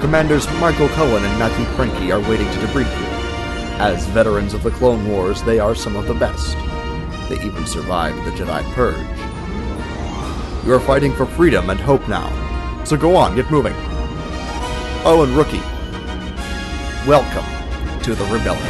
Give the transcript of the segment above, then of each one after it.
Commanders Michael Cohen and Matthew Cranky are waiting to debrief you. As veterans of the Clone Wars, they are some of the best. They even survived the Jedi Purge. You are fighting for freedom and hope now. So go on, get moving. Oh, and Rookie, welcome to the Rebellion.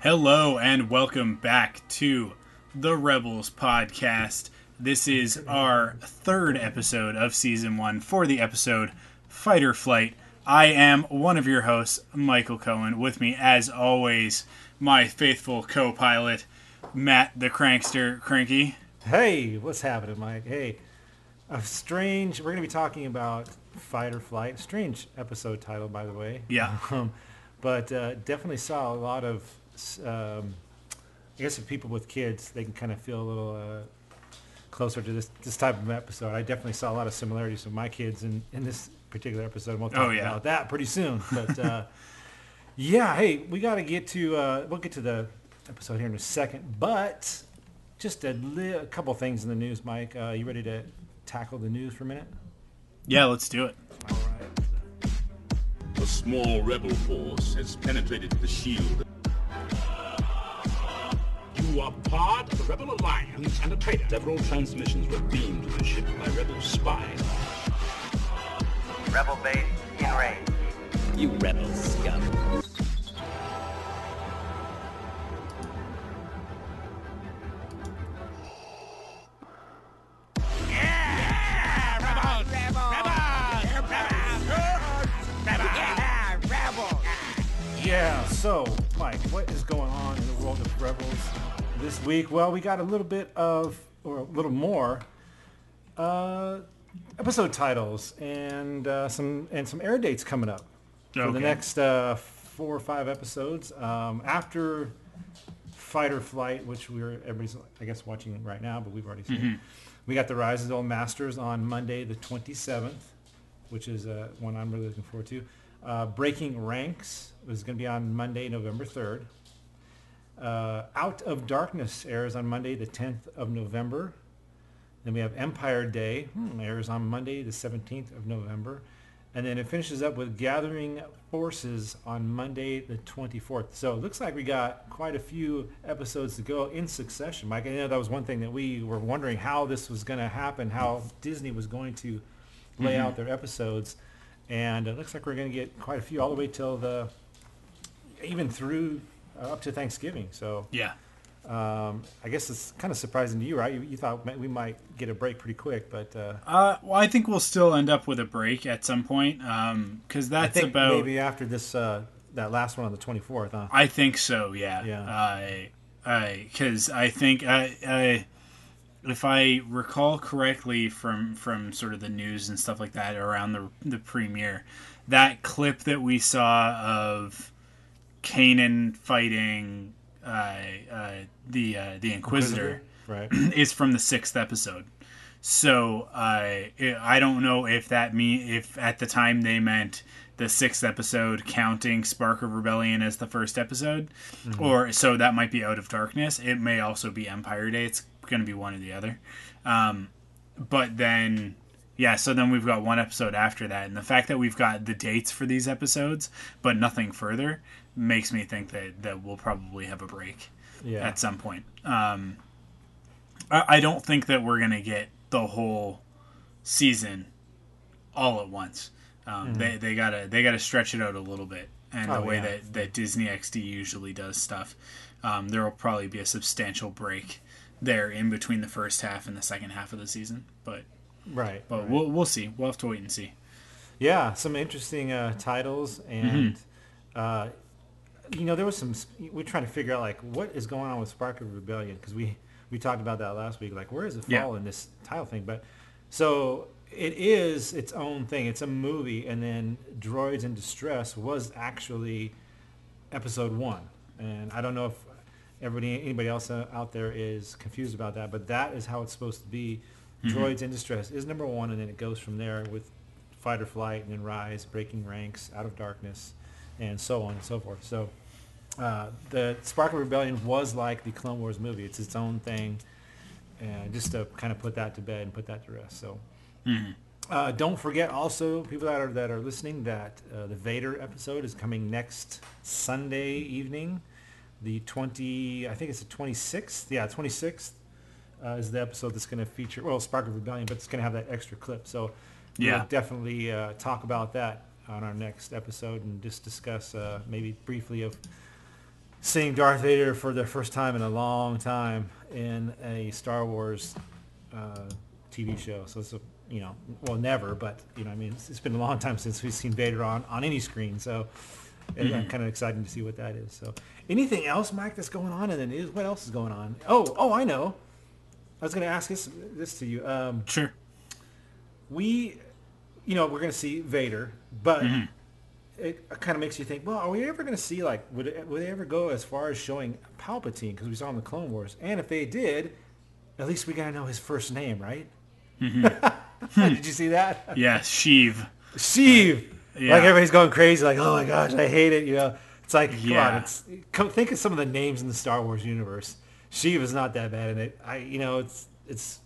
Hello, and welcome back to the Rebels podcast. This is our third episode of season one for the episode Fighter Flight. I am one of your hosts, Michael Cohen. With me, as always, my faithful co pilot, Matt the Crankster Cranky. Hey, what's happening, Mike? Hey, a strange. We're going to be talking about fighter flight. Strange episode title, by the way. Yeah. Um, but uh, definitely saw a lot of. Um, I guess if people with kids, they can kind of feel a little uh, closer to this this type of episode. I definitely saw a lot of similarities with my kids in, in this particular episode. We'll talk Oh, yeah. about that pretty soon. But uh, yeah, hey, we got to get to. Uh, we'll get to the episode here in a second, but just a, li- a couple things in the news, Mike. Uh, you ready to tackle the news for a minute? Yeah, let's do it. All right. A small rebel force has penetrated the shield. You are part of the Rebel Alliance and a traitor. Several transmissions were beamed to the ship by rebel spies. Rebel base in range. You rebel scum. Yeah. So, Mike, what is going on in the world of Rebels this week? Well, we got a little bit of, or a little more, uh, episode titles and uh, some and some air dates coming up for the next uh, four or five episodes um, after Fighter Flight, which we're everybody's I guess watching right now, but we've already seen. it. We got the Rise of the Old Masters on Monday the 27th, which is uh, one I'm really looking forward to. Uh, Breaking Ranks is going to be on Monday, November 3rd. Uh, Out of Darkness airs on Monday the 10th of November. Then we have Empire Day, hmm, airs on Monday the 17th of November. And then it finishes up with Gathering Forces on Monday the 24th. So it looks like we got quite a few episodes to go in succession. Mike, I know that was one thing that we were wondering how this was going to happen, how Disney was going to lay out their episodes. And it looks like we're going to get quite a few all the way till the, even through up to Thanksgiving. So Yeah. um, I guess it's kind of surprising to you, right? You, you thought we might get a break pretty quick, but uh, Uh, well, I think we'll still end up with a break at some point because I that's think about. maybe after this uh, that last one on the 24th, huh? I think so. Yeah. Yeah. I, I, because I think I, I, if I recall correctly from from sort of the news and stuff like that around the the premiere, that clip that we saw of Kanan fighting uh, uh, the uh, the Inquisitor right? is from the sixth episode. So I I don't know if that mean if at the time they meant the sixth episode counting Spark of Rebellion as the first episode, or so that might be Out of Darkness. It may also be Empire Day. It's going to be one or the other. Um, but then yeah, so then we've got one episode after that, and the fact that we've got the dates for these episodes but nothing further makes me think that that we'll probably have a break Yeah. at some point. Um, I, I don't think that we're gonna get the whole season all at once. Um, They they gotta they gotta stretch it out a little bit, and the Mm-hmm. Oh, way yeah. that that Disney XD usually does stuff, um, there will probably be a substantial break there in between the first half and the second half of the season. But right. but right. we'll we'll see. We'll have to wait and see. yeah, some interesting uh, titles, and Mm-hmm. uh, you know there was some. We're trying to figure out like what is going on with Spark of Rebellion because we we talked about that last week. Like, where is it Yeah. in this title thing? But so it is its own thing. It's a movie, and then Droids in Distress was actually episode one. And I don't know if everybody, anybody else uh, out there is confused about that, but that is how it's supposed to be. Droids in Distress is number one, and then it goes from there with Fighter Flight, and then Rise, Breaking Ranks, Out of Darkness, and so on and so forth. So uh, the Spark of Rebellion was like the Clone Wars movie. It's its own thing, and just to kind of put that to bed and put that to rest. So. Uh, don't forget also, people that are that are listening, that uh, the Vader episode is coming next Sunday evening, the twenty. I think it's the twenty sixth. Yeah, twenty sixth uh, is the episode that's going to feature well Spark of Rebellion, but it's going to have that extra clip. So Yeah. we'll definitely uh, talk about that on our next episode and just discuss uh, maybe briefly of seeing Darth Vader for the first time in a long time in a Star Wars uh, TV show. So it's a you know well never, but you know I mean it's, it's been a long time since we've seen Vader on on any screen. So and I'm kind of excited to see what that is. So anything else, Mike, that's going on in the news? What else is going on? Oh oh I know. I was going to ask this this to you. Um, Sure. we, you know, we're going to see Vader, but mm-hmm. it kind of makes you think, well, are we ever going to see like, would it, would they ever go as far as showing Palpatine because we saw in the Clone Wars, and if they did, at least we got to know his first name, right? Mm-hmm. did you see that? Yeah, Sheev. Steve. Yeah. Like everybody's going crazy, like, oh my gosh, I hate it. You know, it's like, come on, it's come, think of some of the names in the Star Wars universe. Sheev is not that bad in it. I, you know, it's it's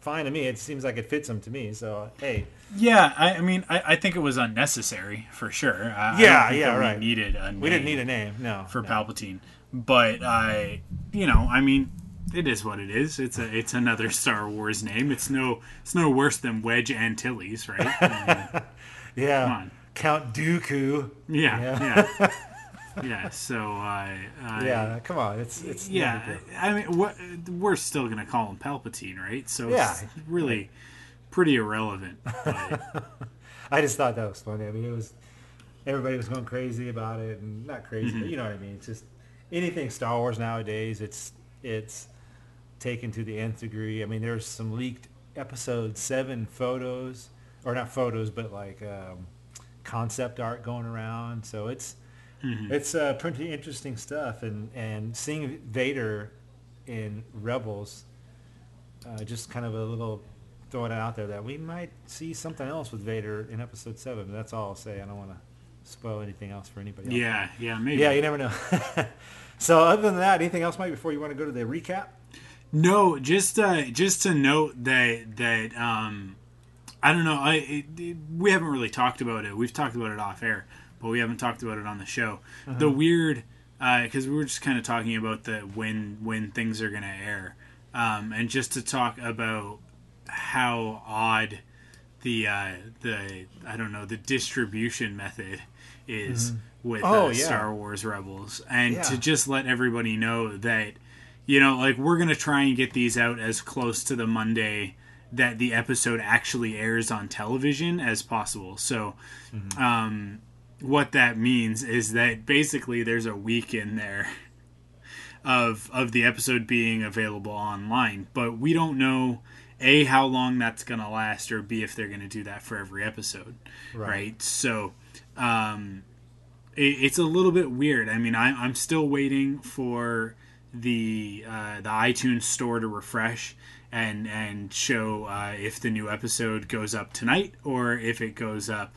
fine to me. It seems like it fits him to me. So hey, Yeah, I, I mean, I, I think it was unnecessary for sure. I, Yeah, yeah, right. We needed a we didn't need a name, no, for no. Palpatine, but I, you know, I mean, it is what it is. It's a it's another Star Wars name. It's no it's no worse than Wedge Antilles, right? I mean, Yeah, Come on. Count Dooku. yeah, Yeah. yeah, yeah. So I, I Yeah, come on, it's it's yeah. I mean, what we're still gonna call him Palpatine, right? So Yeah. it's really pretty irrelevant. I just thought that was funny. I mean, it was everybody was going crazy about it, and not crazy, Mm-hmm. but you know what I mean. It's just anything Star Wars nowadays. It's it's taken to the nth degree. I mean, there's some leaked episode seven photos, or not photos, but like um, concept art going around. So it's Mm-hmm. it's uh, pretty interesting stuff, and and seeing Vader in Rebels, uh, just kind of a little throwing it out there that we might see something else with Vader in Episode Seven. That's all I'll say. I don't want to spoil anything else for anybody. else. yeah, yeah, maybe. yeah, you never know. so other than that, anything else, Mike? Before you want to go to the recap? No, just uh, just to note that that um, I don't know. I it, it- we haven't really talked about it. We've talked about it off air, but we haven't talked about it on the show. The weird because we were just kind of talking about the when when things are going to air, um, and just to talk about how odd the uh, the I don't know the distribution method is with Oh, uh, yeah. Star Wars Rebels, and Yeah. to just let everybody know that you know like we're gonna try and get these out as close to the Monday that the episode actually airs on television as possible. So, um, what that means is that basically there's a week in there of of the episode being available online, but we don't know a how long that's gonna last or b if they're gonna do that for every episode, Right. right? So, um, it, it's a little bit weird. I mean, I, I'm still waiting for the uh, the iTunes store to refresh and and show uh, if the new episode goes up tonight or if it goes up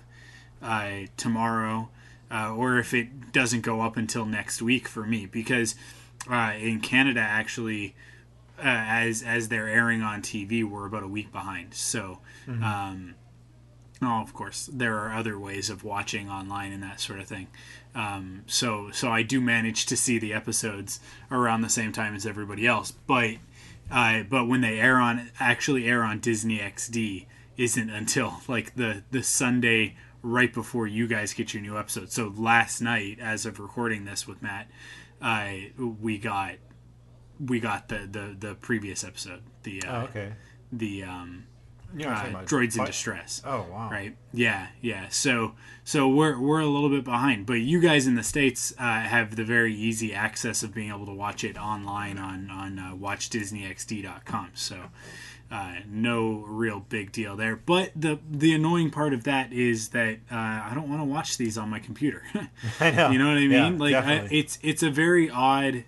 uh, tomorrow uh, or if it doesn't go up until next week for me because uh, in Canada actually uh, as as they're airing on TV we're about a week behind. So um, oh of course there are other ways of watching online and that sort of thing. Um, so so I do manage to see the episodes around the same time as everybody else but uh, but when they air on actually air on Disney XD isn't until like the the Sunday right before you guys get your new episode. So last night, as of recording this with Matt, uh, we got we got the the the previous episode. The uh, Oh, okay. the um You're uh, Droids in Distress. Oh wow. Right. Yeah. Yeah. So so we're we're a little bit behind, but you guys in the states uh, have the very easy access of being able to watch it online on on uh, WatchDisneyXD.com. So. Uh, no real big deal there, but the the annoying part of that is that uh, I don't want to watch these on my computer. I know. You know what I mean? Yeah, like I, it's it's a very odd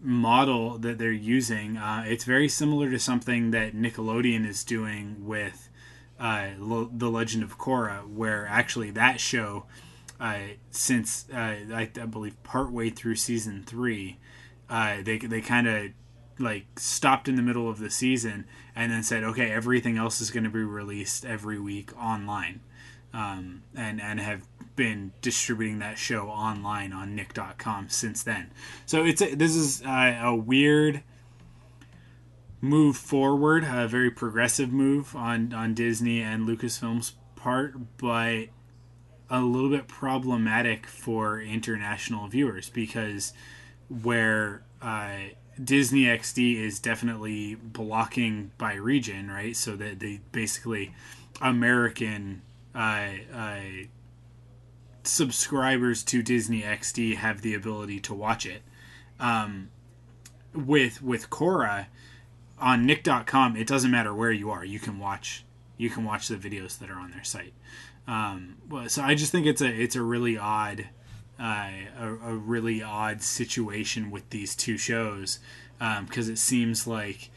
model that they're using. Uh, it's very similar to something that Nickelodeon is doing with uh, The Legend of Korra, where actually that show, uh, since uh, I, I believe partway through season three, uh, they they kind of like stopped in the middle of the season and then said, okay, everything else is going to be released every week online um, and and have been distributing that show online on Nick.com since then. So it's a, this is a, a weird move forward, a very progressive move on on Disney and Lucasfilm's part, but a little bit problematic for international viewers because where uh, Disney XD is definitely blocking by region, right? So that they basically American uh, uh, subscribers to Disney XD have the ability to watch it. Um, with with Korra on Nick.com, it doesn't matter where you are, you can watch you can watch the videos that are on their site. Um, so I just think it's a it's a really odd uh, a, a really odd situation with these two shows because it seems like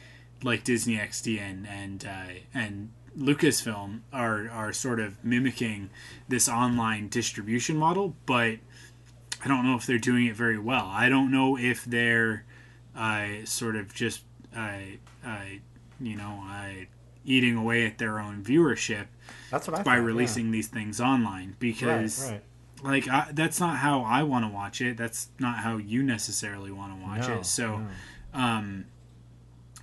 like Disney XD and and uh, and Lucasfilm are are sort of mimicking this online distribution model, but I don't know if they're doing it very well. I don't know if they're uh, sort of just uh, uh, you know uh, eating away at their own viewership That's what I by thought, releasing these things online because Right, right. like I, that's not how I want to watch it. That's not how you necessarily want to watch No, it. So, no. um,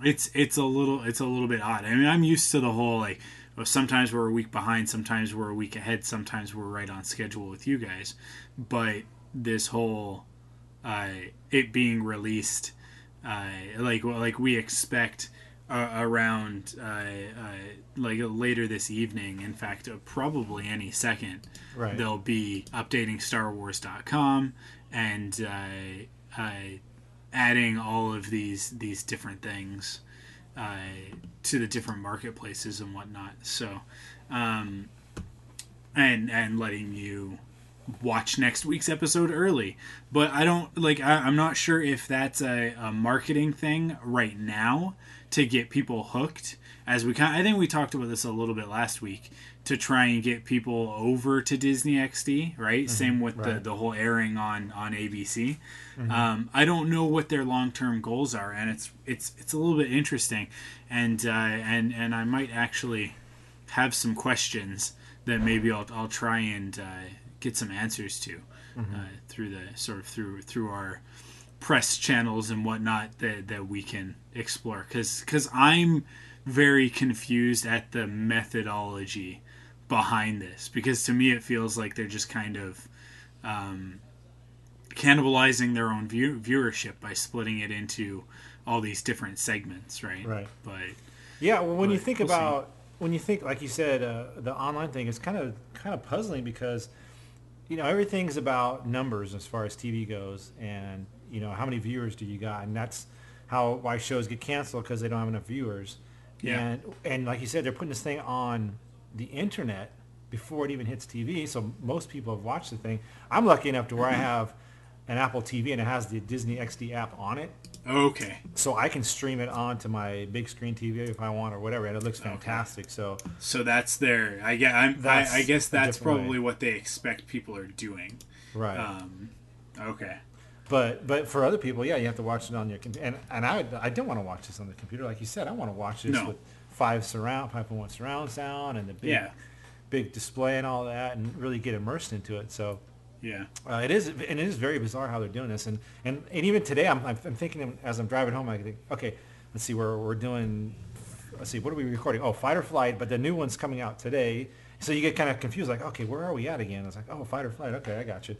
it's it's a little it's a little bit odd. I mean, I'm used to the whole like well, sometimes we're a week behind, sometimes we're a week ahead, sometimes we're right on schedule with you guys. But this whole uh, it being released uh, like like we expect uh, around uh, uh, like later this evening. In fact, uh, probably any second Right. they'll be updating StarWars.com and uh, uh, adding all of these these different things uh, to the different marketplaces and whatnot. So, um, and and letting you watch next week's episode early. But I don't like. I, I'm not sure if that's a, a marketing thing right now to get people hooked. As we kind, I think we talked about this a little bit last week to try and get people over to Disney XD. Right. Same with the the whole airing on on ABC. Um, I don't know what their long term goals are, and it's it's it's a little bit interesting, and uh, and and I might actually have some questions that maybe I'll, I'll try and uh, get some answers to uh, through the sort of through through our press channels and whatnot that, that we can explore. Because because I'm very confused at the methodology behind this because to me it feels like they're just kind of um, cannibalizing their own view- viewership by splitting it into all these different segments right Right. but Yeah, well, when you think we'll see. about when you think, like you said, uh, the online thing is kind of kind of puzzling because you know everything's about numbers as far as TV goes, and you know how many viewers do you got, and that's how why shows get canceled because they don't have enough viewers. Yeah. And and like you said, they're putting this thing on the internet before it even hits TV, so most people have watched the thing. I'm lucky enough to where I have an Apple TV and it has the Disney XD app on it okay so I can stream it onto my big screen TV if I want or whatever, and it looks fantastic. So So that's their. I guess, I'm, I, That's I guess that's probably way. what they expect people are doing. right, Um, okay. but but for other people, yeah, you have to watch it on your computer. And and I I don't want to watch this on the computer, like you said. I want to watch this No. with five surround, five point one surround sound, and the big Yeah. big display and all that, and really get immersed into it. So. Yeah. Uh, it is, and it is very bizarre how they're doing this, and and, and even today, I'm, I'm I'm thinking as I'm driving home, I think, okay, let's see, we're we're doing, let's see, what are we recording? Oh, Fighter Flight, but the new one's coming out today, so you get kind of confused, like, okay, where are we at again? It's like, oh, Fighter Flight, okay, I got you,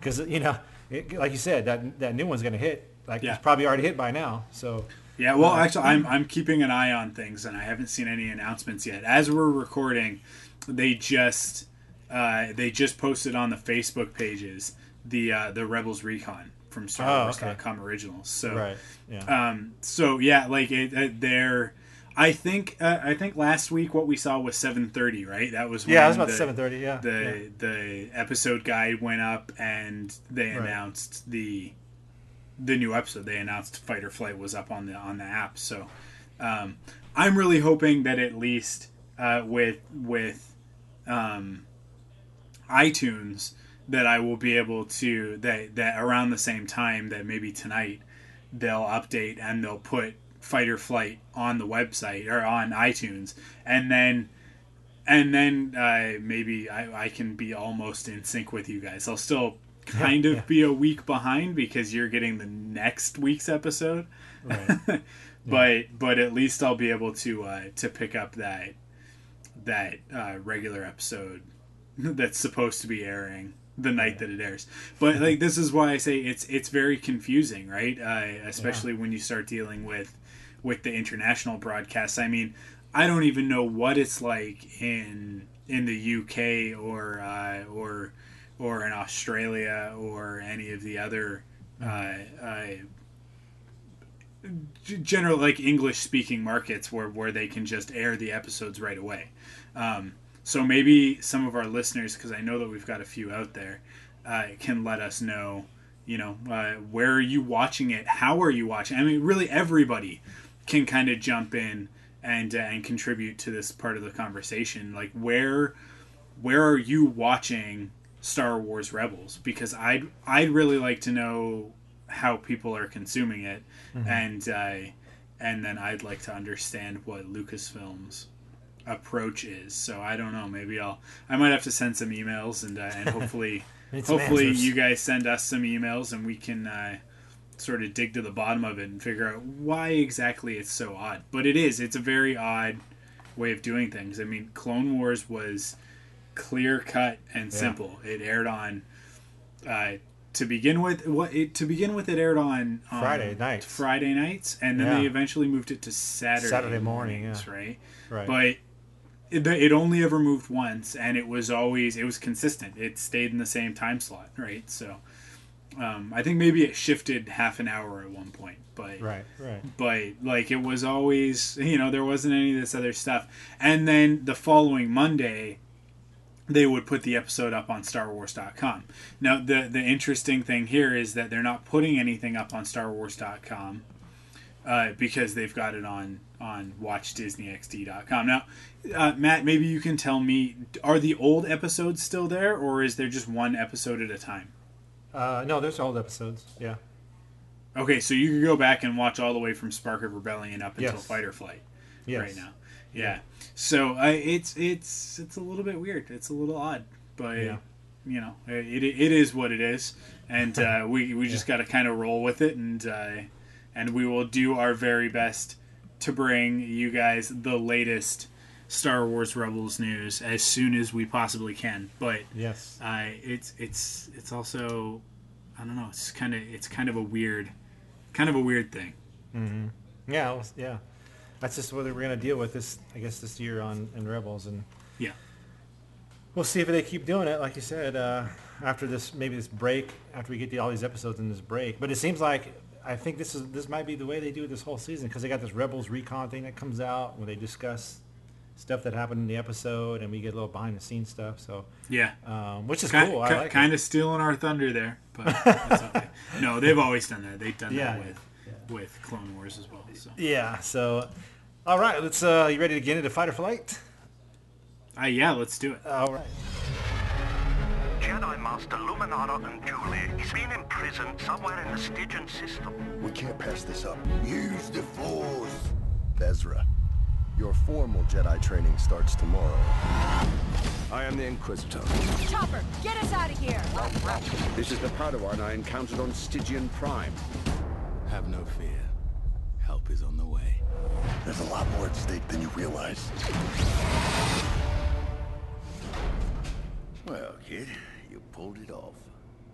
because you know, it, like you said, that that new one's gonna hit, like Yeah. it's probably already hit by now, so Yeah, well, actually, I'm I'm keeping an eye on things, and I haven't seen any announcements yet. As we're recording, they just uh, they just posted on the Facebook pages the uh, the Rebels Recon from Star Oh, Wars.com originals. So Right. Yeah. um, so yeah, like it, it, they're. I think uh, I think last week what we saw was 7:30, right? That was yeah, it was about seven thirty. Yeah. the yeah. the episode guide went up and they Right. announced the the new episode. They announced Fighter Flight was up on the on the app. So um, I'm really hoping that at least uh, with with um, iTunes that I will be able to that that around the same time that maybe tonight they'll update and they'll put Fighter Flight on the website or on iTunes and then and then uh, maybe I, I can be almost in sync with you guys. I'll still kind of yeah. be a week behind because you're getting the next week's episode, Right. but but at least I'll be able to uh, to pick up that that uh, regular episode that's supposed to be airing the night that it airs. But like this is why I say it's it's very confusing, right? Uh, especially when you start dealing with with the international broadcasts. I mean, I don't even know what it's like in in the UK or uh, or or in Australia or any of the other uh, uh, general like English speaking markets where where they can just air the episodes right away. Um, so maybe some of our listeners, because I know that we've got a few out there, uh, can let us know. You know, uh, where are you watching it? How are you watching? I mean, really, everybody can kind of jump in and uh, and contribute to this part of the conversation. Like, where where are you watching Star Wars Rebels? Because I'd I'd really like to know how people are consuming it, and uh, and then I'd like to understand what Lucasfilm's approach is. So I don't know. Maybe I'll I might have to send some emails and uh, and hopefully hopefully you guys send us some emails and we can uh, sort of dig to the bottom of it and figure out why exactly it's so odd. But it is. It's a very odd way of doing things. I mean, Clone Wars was clear cut and simple. It aired on uh, to begin with. What it, to begin with, it aired on, on Friday nights. Friday nights, and then they eventually moved it to Saturday Saturday morning, mornings, yeah. right? Right. But it, it only ever moved once, and it was always it was consistent. It stayed in the same time slot, right? So. Um, I think maybe it shifted half an hour at one point, but right. Right. but like it was always you know there wasn't any of this other stuff and then the following monday they would put the episode up on starwars.com now the the interesting thing here is that they're not putting anything up on starwars.com uh, because they've got it on on watchdisneyxd.com now uh, matt maybe you can tell me are the old episodes still there or is there just one episode at a time Uh, no, there's old episodes. Yeah. okay so you could go back and watch all the way from spark of rebellion up until Yes. fighter flight Yes. right now. Yeah. So I it's it's it's a little bit weird. It's a little odd, but Yeah. you know, it, it is what it is, and uh, we we just got to kind of roll with it, and uh, and we will do our very best to bring you guys the latest Star Wars Rebels news as soon as we possibly can. But Yes. uh, it's it's it's also I don't know. It's kind of it's kind of a weird kind of a weird thing. Yeah. was- yeah. That's just what we're gonna deal with this, I guess, this year on in Rebels, and Yeah. we'll see if they keep doing it. Like you said, uh, after this, maybe this break, after we get the, all these episodes in this break. But it seems like I think this is this might be the way they do it this whole season because they got this Rebels recon thing that comes out where they discuss stuff that happened in the episode, and we get a little behind the scenes stuff. So, Yeah. um, which is Kind, cool. I like kind of stealing our thunder there, but that's okay. no, they've always done that. They've done Yeah, that with with Clone Wars as well. So, Yeah. So, all right. Let's. Uh, you ready to get into fighter flight? uh, yeah, let's do it. All right. Jedi Master Luminara Unduli. He's been imprisoned somewhere in the Stygeon system. We can't pass this up. Use the Force. Ezra, your formal Jedi training starts tomorrow. I am the Inquisitor. Chopper, get us out of here! This is the Padawan I encountered on Stygeon Prime. Have no fear. Help is on the way. There's a lot more at stake than you realize. Well, kid, you pulled it off.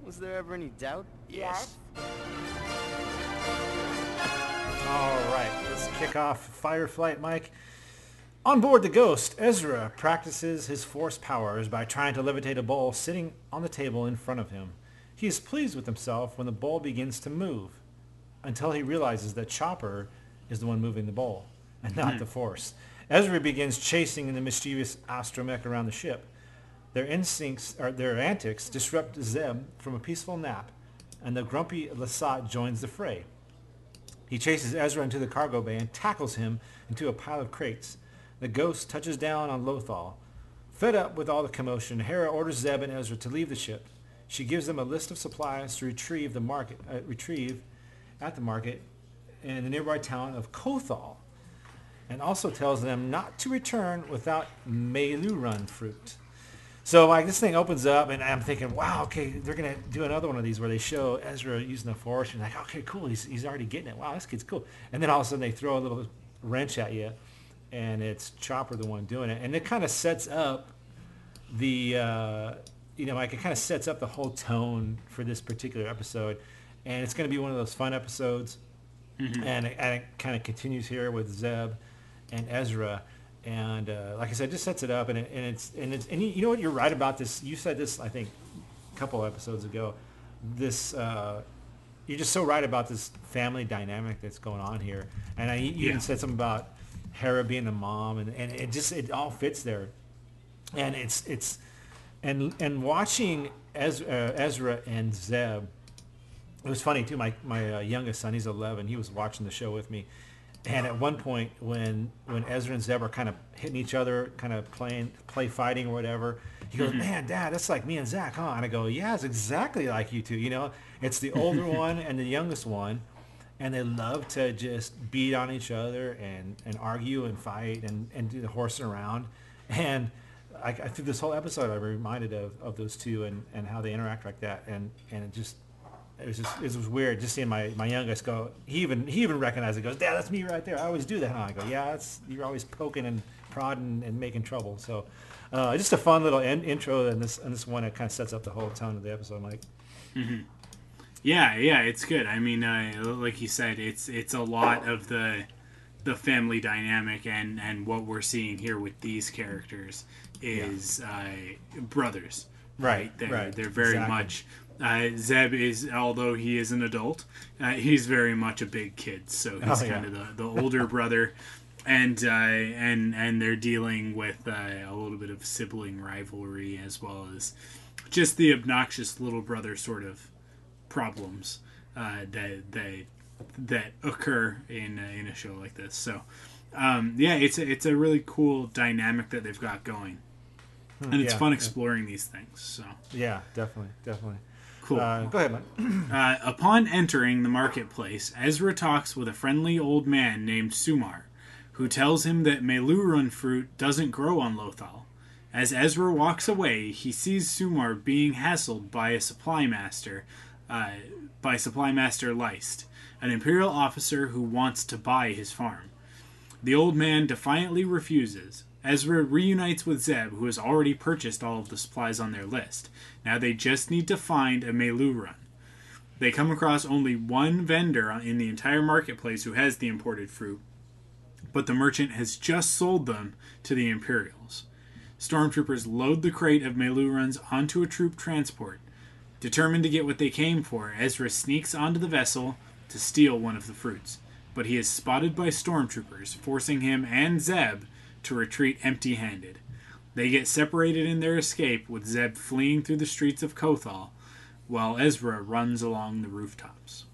Was there ever any doubt? Yes. All right, let's kick off Fighter Flight, Mike. On board the Ghost, Ezra practices his force powers by trying to levitate a bowl sitting on the table in front of him. He is pleased with himself when the bowl begins to move, until he realizes that Chopper is the one moving the bowl, and not hmm. the Force. Ezra begins chasing the mischievous astromech around the ship. Their instincts, or their antics, disrupt Zeb from a peaceful nap, and the grumpy Lasat joins the fray. He chases Ezra into the cargo bay and tackles him into a pile of crates. The ghost touches down on Lothal. Fed up with all the commotion, Hera orders Zeb and Ezra to leave the ship. She gives them a list of supplies to retrieve the market, uh, retrieve at the market in the nearby town of Kothal, and also tells them not to return without Meiloorun fruit. So like this thing opens up, and I'm thinking, wow, okay, they're gonna do another one of these where they show Ezra using the Force, and like, okay, cool, he's he's already getting it. Wow, this kid's cool. And then all of a sudden they throw a little wrench at you, and it's Chopper the one doing it, and it kind of sets up the uh, you know like it kind of sets up the whole tone for this particular episode, and it's going to be one of those fun episodes, and, it, and it kind of continues here with Zeb and Ezra. And uh, like I said, just sets it up, and, it, and it's and it's and you, you know what you're right about this. You said this I think a couple episodes ago. This uh, you're just so right about this family dynamic that's going on here. And I, you Yeah. even said something about Hera being a mom, and, and it just it all fits there. And it's it's and and watching Ez, uh, Ezra and Zeb, it was funny too. My my uh, youngest son, he's 11. He was watching the show with me, and at one point when when Ezra and Zeb are kind of hitting each other, kind of playing play fighting or whatever, he goes, mm-hmm. "Man, Dad, that's like me and Zach, huh?" And I go, "Yeah, it's exactly like you two. You know, it's the older one and the youngest one." And they love to just beat on each other and, and argue and fight and, and do the horsing around. And I, I through this whole episode, I'm reminded of, of those two and, and how they interact like that. And, and it just it was just it was weird just seeing my, my youngest go. He even he even recognized it. Goes, Dad, that's me right there. I always do that. Huh? I go, Yeah, that's you're always poking and prodding and making trouble. So uh, just a fun little in, intro, and this and this one it kind of sets up the whole tone of the episode, Mike. Yeah, yeah, it's good. I mean, uh, like you said, it's it's a lot of the the family dynamic and and what we're seeing here with these characters is uh, brothers. Right, They're right, they're very exactly. much. Uh, Zeb is, although he is an adult, uh, he's very much a big kid. So he's Oh, yeah. kind of the, the older brother, and uh, and and they're dealing with uh, a little bit of sibling rivalry as well as just the obnoxious little brother sort of problems uh, that that that occur in uh, in a show like this. So um, yeah, it's a, it's a really cool dynamic that they've got going, and it's yeah, fun yeah. exploring these things. So Yeah, definitely, definitely. Cool. Uh, go ahead, Mike. Uh, upon entering the marketplace, Ezra talks with a friendly old man named Sumar, who tells him that Meiloorun fruit doesn't grow on Lothal. As Ezra walks away, he sees Sumar being hassled by a supply master, uh, by supply master Lyste, an imperial officer who wants to buy his farm. The old man defiantly refuses. Ezra reunites with Zeb, who has already purchased all of the supplies on their list. Now they just need to find a Meiloorun. They come across only one vendor in the entire marketplace who has the imported fruit, but the merchant has just sold them to the Imperials. Stormtroopers load the crate of Meilooruns onto a troop transport. Determined to get what they came for, Ezra sneaks onto the vessel to steal one of the fruits, but he is spotted by stormtroopers, forcing him and Zeb to retreat empty handed. They get separated in their escape, with Zeb fleeing through the streets of Kothal, while Ezra runs along the rooftops.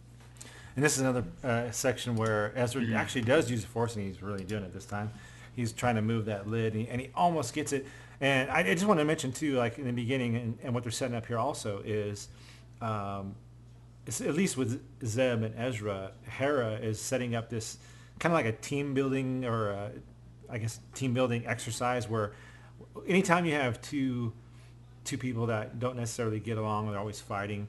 And this is another uh, section where Ezra actually does use the force, and he's really doing it this time. He's trying to move that lid, and he, and he almost gets it. And I, I just want to mention too, like in the beginning, and, and what they're setting up here also is, um, it's, at least with Zeb and Ezra, Hera is setting up this kind of like a team building or a, I guess team building exercise where anytime you have two two people that don't necessarily get along, they're always fighting.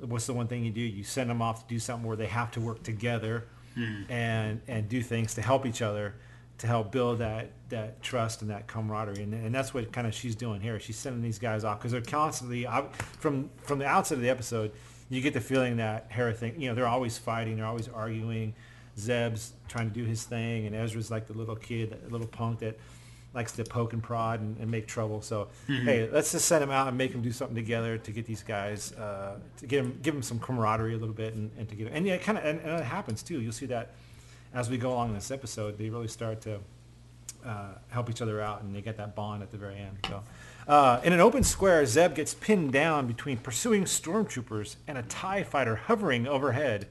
What's the one thing you do? You send them off to do something where they have to work together hmm. and and do things to help each other, to help build that that trust and that camaraderie. And, and that's what kind of she's doing here. She's sending these guys off because they're constantly from from the outset of the episode. You get the feeling that Hera think you know they're always fighting, they're always arguing. Zeb's trying to do his thing, and Ezra's like the little kid, the little punk that likes to poke and prod and, and make trouble. So Mhm. hey, let's just send them out and make them do something together to get these guys uh, to get them, give them some camaraderie a little bit, and, and to get and yeah, kind of and, and it happens too. You'll see that as we go along in this episode, they really start to uh, help each other out, and they get that bond at the very end. So, uh, in an open square, Zeb gets pinned down between pursuing stormtroopers and a Tie fighter hovering overhead.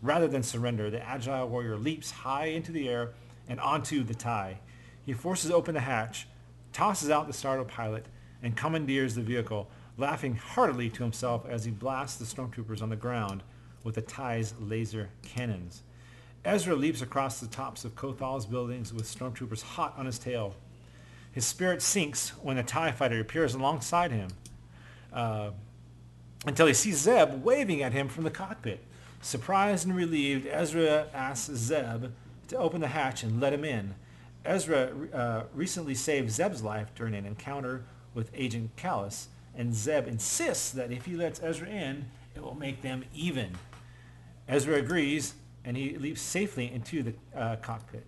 Rather than surrender, the agile warrior leaps high into the air and onto the Tie. He forces open the hatch, tosses out the startled pilot, and commandeers the vehicle, laughing heartily to himself as he blasts the stormtroopers on the ground with the Tie's laser cannons. Ezra leaps across the tops of Kothal's buildings with stormtroopers hot on his tail. His spirit sinks when a TIE fighter appears alongside him uh, until he sees Zeb waving at him from the cockpit. Surprised and relieved, Ezra asks Zeb to open the hatch and let him in. Ezra uh, recently saved Zeb's life during an encounter with Agent Kallus, and Zeb insists that if he lets Ezra in, it will make them even. Ezra agrees, and he leaps safely into the uh, cockpit.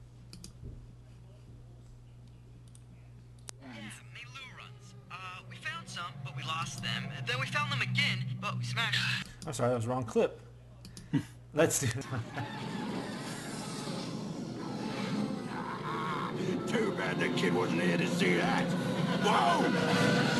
We found some, but we lost them. Then we found them again, but we smashed. I'm sorry, that was the wrong clip. Let's do it. Too bad the kid wasn't here to see that. Whoa!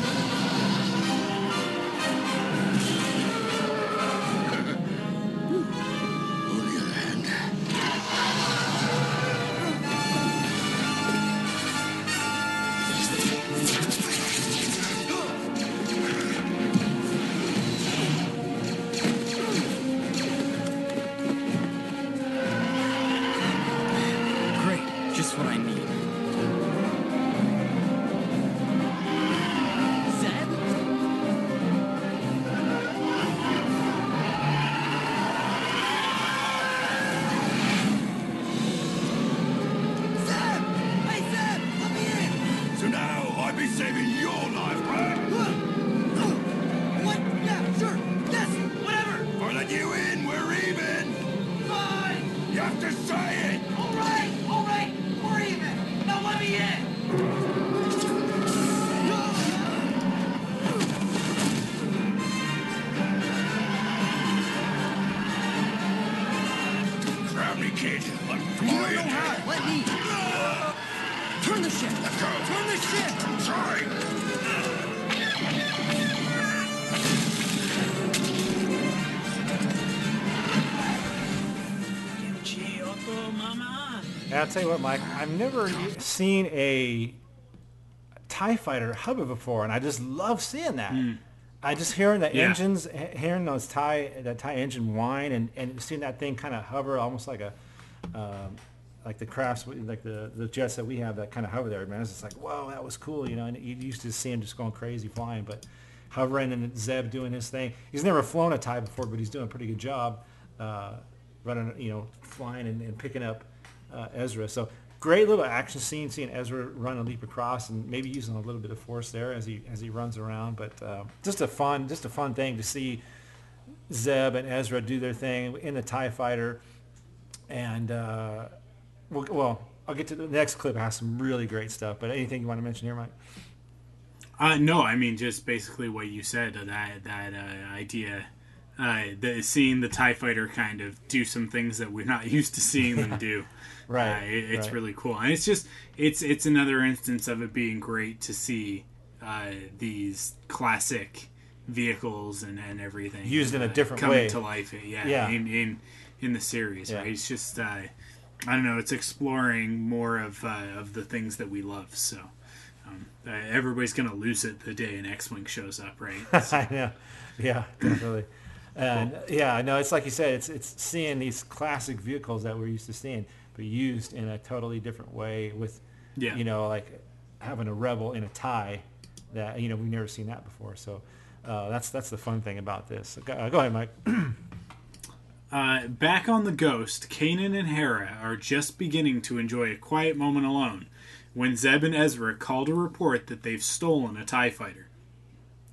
I'll tell you what, Mike, I've never seen a TIE fighter hover before, and I just love seeing that. I just hearing the Yeah. engines, hearing those TIE, that TIE engine whine, and, and seeing that thing kind of hover almost like a, um, like the crafts, like the, the jets that we have that kind of hover there, man. It's just like, whoa, that was cool, you know, and you used to see him just going crazy flying, but hovering and Zeb doing his thing. He's never flown a TIE before, but he's doing a pretty good job, uh, running, you know, flying and, and picking up uh, Ezra. So great little action scene, seeing Ezra run and leap across, and maybe using a little bit of force there as he as he runs around. But uh, just a fun, just a fun thing to see Zeb and Ezra do their thing in the Tie Fighter, and uh, well, I'll get to the next clip. Has some really great stuff. But anything you want to mention here, Mike? Uh, no, I mean just basically what you said. uh, That that uh, idea, uh, the seeing the Tie Fighter kind of do some things that we're not used to seeing them do. Right, Uh, it- it's right. really cool, and it's just it's it's another instance of it being great to see uh, these classic vehicles and, and everything Used in a uh, different coming way. to life. Yeah, Yeah. in in in the series, Yeah. right? It's just uh, I don't know. It's exploring more of uh, of the things that we love. So. Um, uh, everybody's gonna lose it the day an X-wing shows up, right? I know. Yeah, definitely. And yeah, I know. It's like you said. It's it's seeing these classic vehicles that we're used to seeing, but used in a totally different way. With, Yeah. you know, like having a rebel in a tie, that you know we've never seen that before. So uh, that's that's the fun thing about this. Go, uh, go ahead, Mike. Uh, back on the Ghost, Kanan and Hera are just beginning to enjoy a quiet moment alone when Zeb and Ezra call to report that they've stolen a TIE fighter.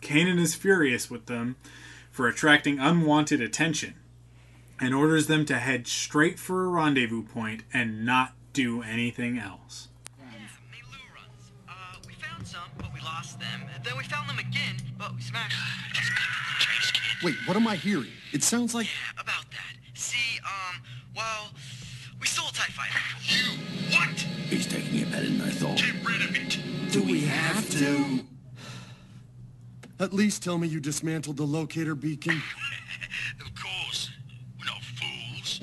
Kanan is furious with them for attracting unwanted attention. and orders them to head straight for a rendezvous point and not do anything else. We found some, but we lost them. Then we found them again, but we smashed Wait, what am I hearing? It sounds like... Yeah, About that. See, um, well, we stole a TIE fighter. You what? He's taking it better than I thought. Get rid of it. Do we have to? At least tell me you dismantled the locator beacon. Of course. We're not fools.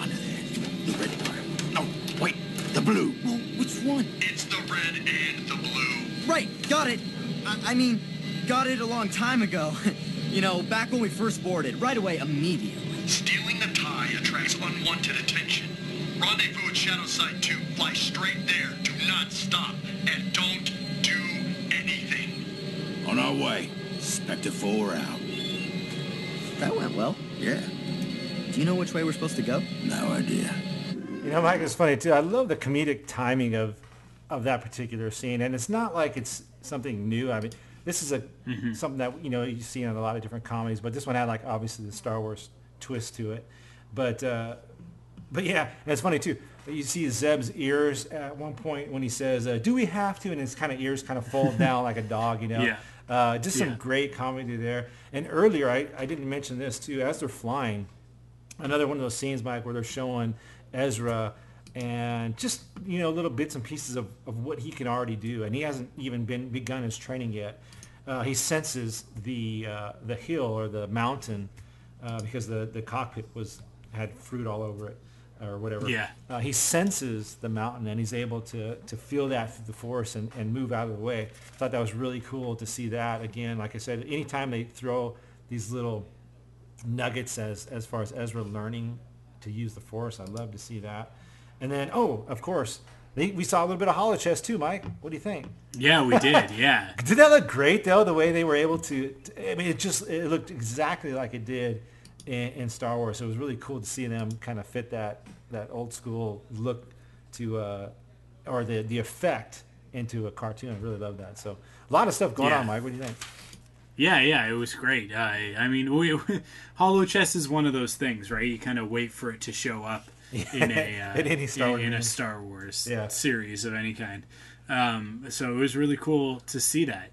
Under there. The red one. No, wait. The blue. Well, which one? It's the red and the blue. Right, got it. I, I mean, got it a long time ago. you know, back when we first boarded, right away, immediately. Stealing the tie attracts unwanted attention. Rendezvous at Shadow Side 2. Fly straight there. Do not stop. Way. Spectre 4 out. That went well. Yeah. Do you know which way we're supposed to go? No idea. You know, Mike, it's funny too. I love the comedic timing of of that particular scene, and it's not like it's something new. I mean, this is a something that you know you see in a lot of different comedies, but this one had like obviously the Star Wars twist to it. But uh, but yeah, and it's funny too. You see Zeb's ears at one point when he says, uh, "Do we have to?" and his kind of ears kind of fold down like a dog, you know. Yeah. Uh, just some Yeah. great comedy there. And earlier, I, I didn't mention this too. As they're flying, another one of those scenes, Mike, where they're showing Ezra and just you know little bits and pieces of, of what he can already do, and he hasn't even been begun his training yet. Uh, he senses the uh, the hill or the mountain uh, because the, the cockpit was had fruit all over it or whatever. Yeah. Uh, he senses the mountain and he's able to, to feel that through the force and, and move out of the way. I thought that was really cool to see that again. Like I said, anytime they throw these little nuggets as as far as Ezra learning to use the Force. I love to see that. And then, oh, of course, they, we saw a little bit of holochess too, Mike. What do you think? Yeah, we did. Yeah. Did that look great though? The way they were able to, to- I mean, it just it looked exactly like it did in, in Star Wars. So It was really cool to see them kind of fit that that old school look to, uh, or the the effect into a cartoon. I really love that. So a lot of stuff going Yeah. on, Mike. What do you think? Yeah, yeah, it was great. I, I mean, we, holochess is one of those things, right? You kind of wait for it to show up in a uh, In any Star in, Wars in a. Star Wars Yeah. series of any kind. Um, so it was really cool to see that.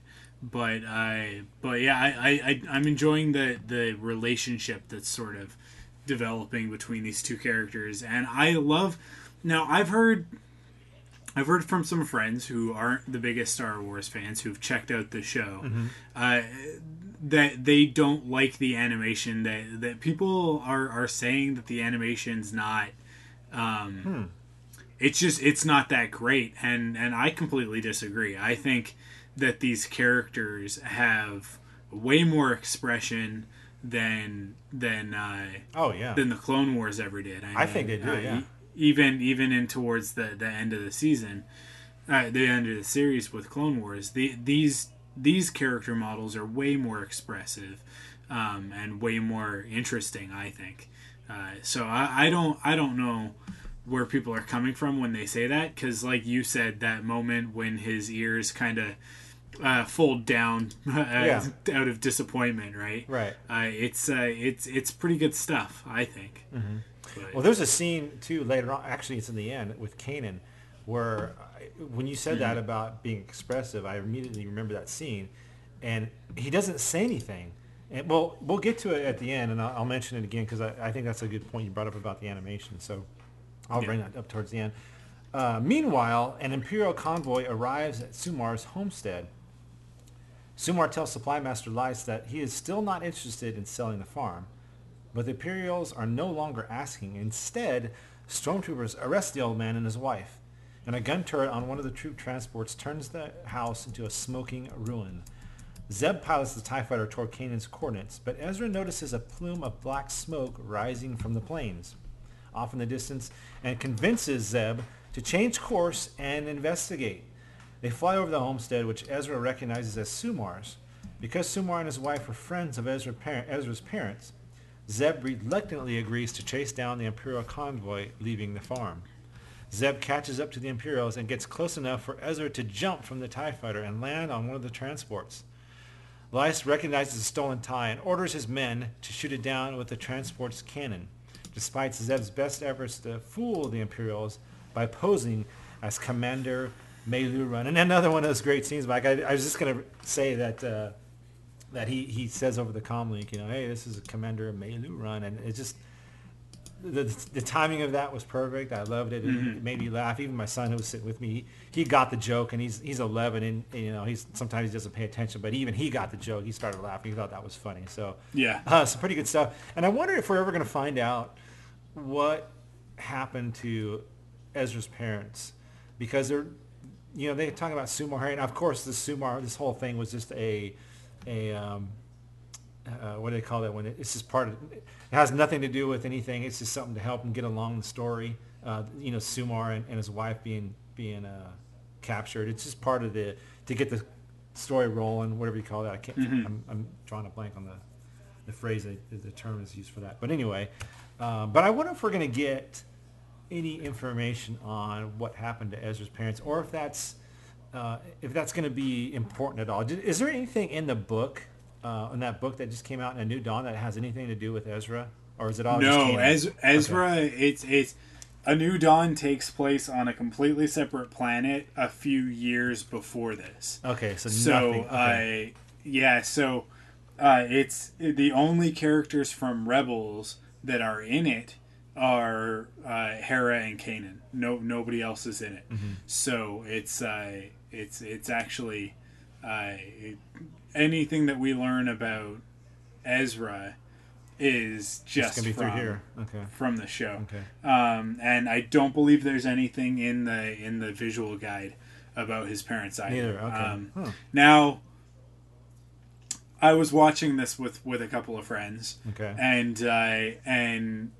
But I, but yeah, I, I, I'm enjoying the the relationship that's sort of developing between these two characters, and I love. Now I've heard I've heard from some friends who aren't the biggest Star Wars fans who've checked out the show Mm-hmm. uh, that they don't like the animation. That that people are are saying that the animation's not. Um, Hmm. It's just it's not that great, and and I completely disagree. I think that these characters have way more expression than than uh, Oh, yeah. than the Clone Wars ever did. I think they do, uh, yeah. even even in towards the the end of the season, uh, the end of the series with Clone Wars, the these these character models are way more expressive um, and way more interesting. I think. Uh, so I, I don't I don't know where people are coming from when they say that because like you said that moment when his ears kind of uh, fold down uh, Yeah. out of disappointment right Right. uh, it's uh, it's it's pretty good stuff I think But- Well, there's a scene too later on. Actually, it's in the end with Kanan, where I, when you said that about being expressive, I immediately remember that scene, and he doesn't say anything. And well, we'll get to it at the end, and I'll, I'll mention it again because I, I think that's a good point you brought up about the animation. So I'll Yeah. bring that up towards the end. Uh, meanwhile, an Imperial convoy arrives at Sumar's homestead. Sumar tells Supply Master Lyste that he is still not interested in selling the farm, but the Imperials are no longer asking. Instead, stormtroopers arrest the old man and his wife, and a gun turret on one of the troop transports turns the house into a smoking ruin. Zeb pilots the TIE fighter toward Kanan's coordinates, but Ezra notices a plume of black smoke rising from the plains off in the distance and convinces Zeb to change course and investigate. They fly over the homestead, which Ezra recognizes as Sumar's. Because Sumar and his wife were friends of Ezra par- Ezra's parents, Zeb reluctantly agrees to chase down the Imperial convoy leaving the farm. Zeb catches up to the Imperials and gets close enough for Ezra to jump from the TIE fighter and land on one of the transports. Lyste recognizes the stolen tie and orders his men to shoot it down with the transport's cannon. despite Zeb's best efforts to fool the Imperials by posing as Commander Meiloorun. And another one of those great scenes, Mike. I, I was just going to say that uh, that he, he says over the comm link, you know, hey, this is Commander Meiloorun. And it just, the, the timing of that was perfect. I loved it. It, Mhm. it made me laugh. Even my son who was sitting with me, he, he got the joke, and he's he's 11, and you know he's sometimes he doesn't pay attention, but even he got the joke. He started laughing. He thought that was funny. So Yeah. uh, some pretty good stuff. And I wonder if we're ever going to find out what happened to Ezra's parents, because they're, you know, they talk about Sumar, and of course the Sumar, this whole thing was just a, a, um, uh, what do they call that when it, it's just part of, it has nothing to do with anything. It's just something to help them get along the story. Uh, you know, Sumar and, and his wife being being uh, captured. It's just part of the to get the story rolling, whatever you call that. I can't. Mhm. I'm, I'm drawing a blank on the the phrase the term is used for that. But anyway, um, but I wonder if we're going to get any information on what happened to Ezra's parents, or if that's uh, if that's going to be important at all. Did, is there anything in the book, uh, in that book that just came out in A New Dawn, that has anything to do with Ezra, or is it all no? Ez- Okay. Ezra. It's it's a new dawn takes place on a completely separate planet a few years before this. Okay, so so nothing- okay. uh, yeah, so uh, it's the only characters from Rebels that are in it are uh, Hera and Kanan. No, nobody else is in it. Mhm. So it's uh, it's it's actually uh, it- anything that we learn about Ezra is just gonna be through from, here. Okay. from the show. Okay. Um, and I don't believe there's anything in the in the visual guide about his parents either. Neither, okay. Um, Huh. Now, I was watching this with with a couple of friends. Okay. And uh, and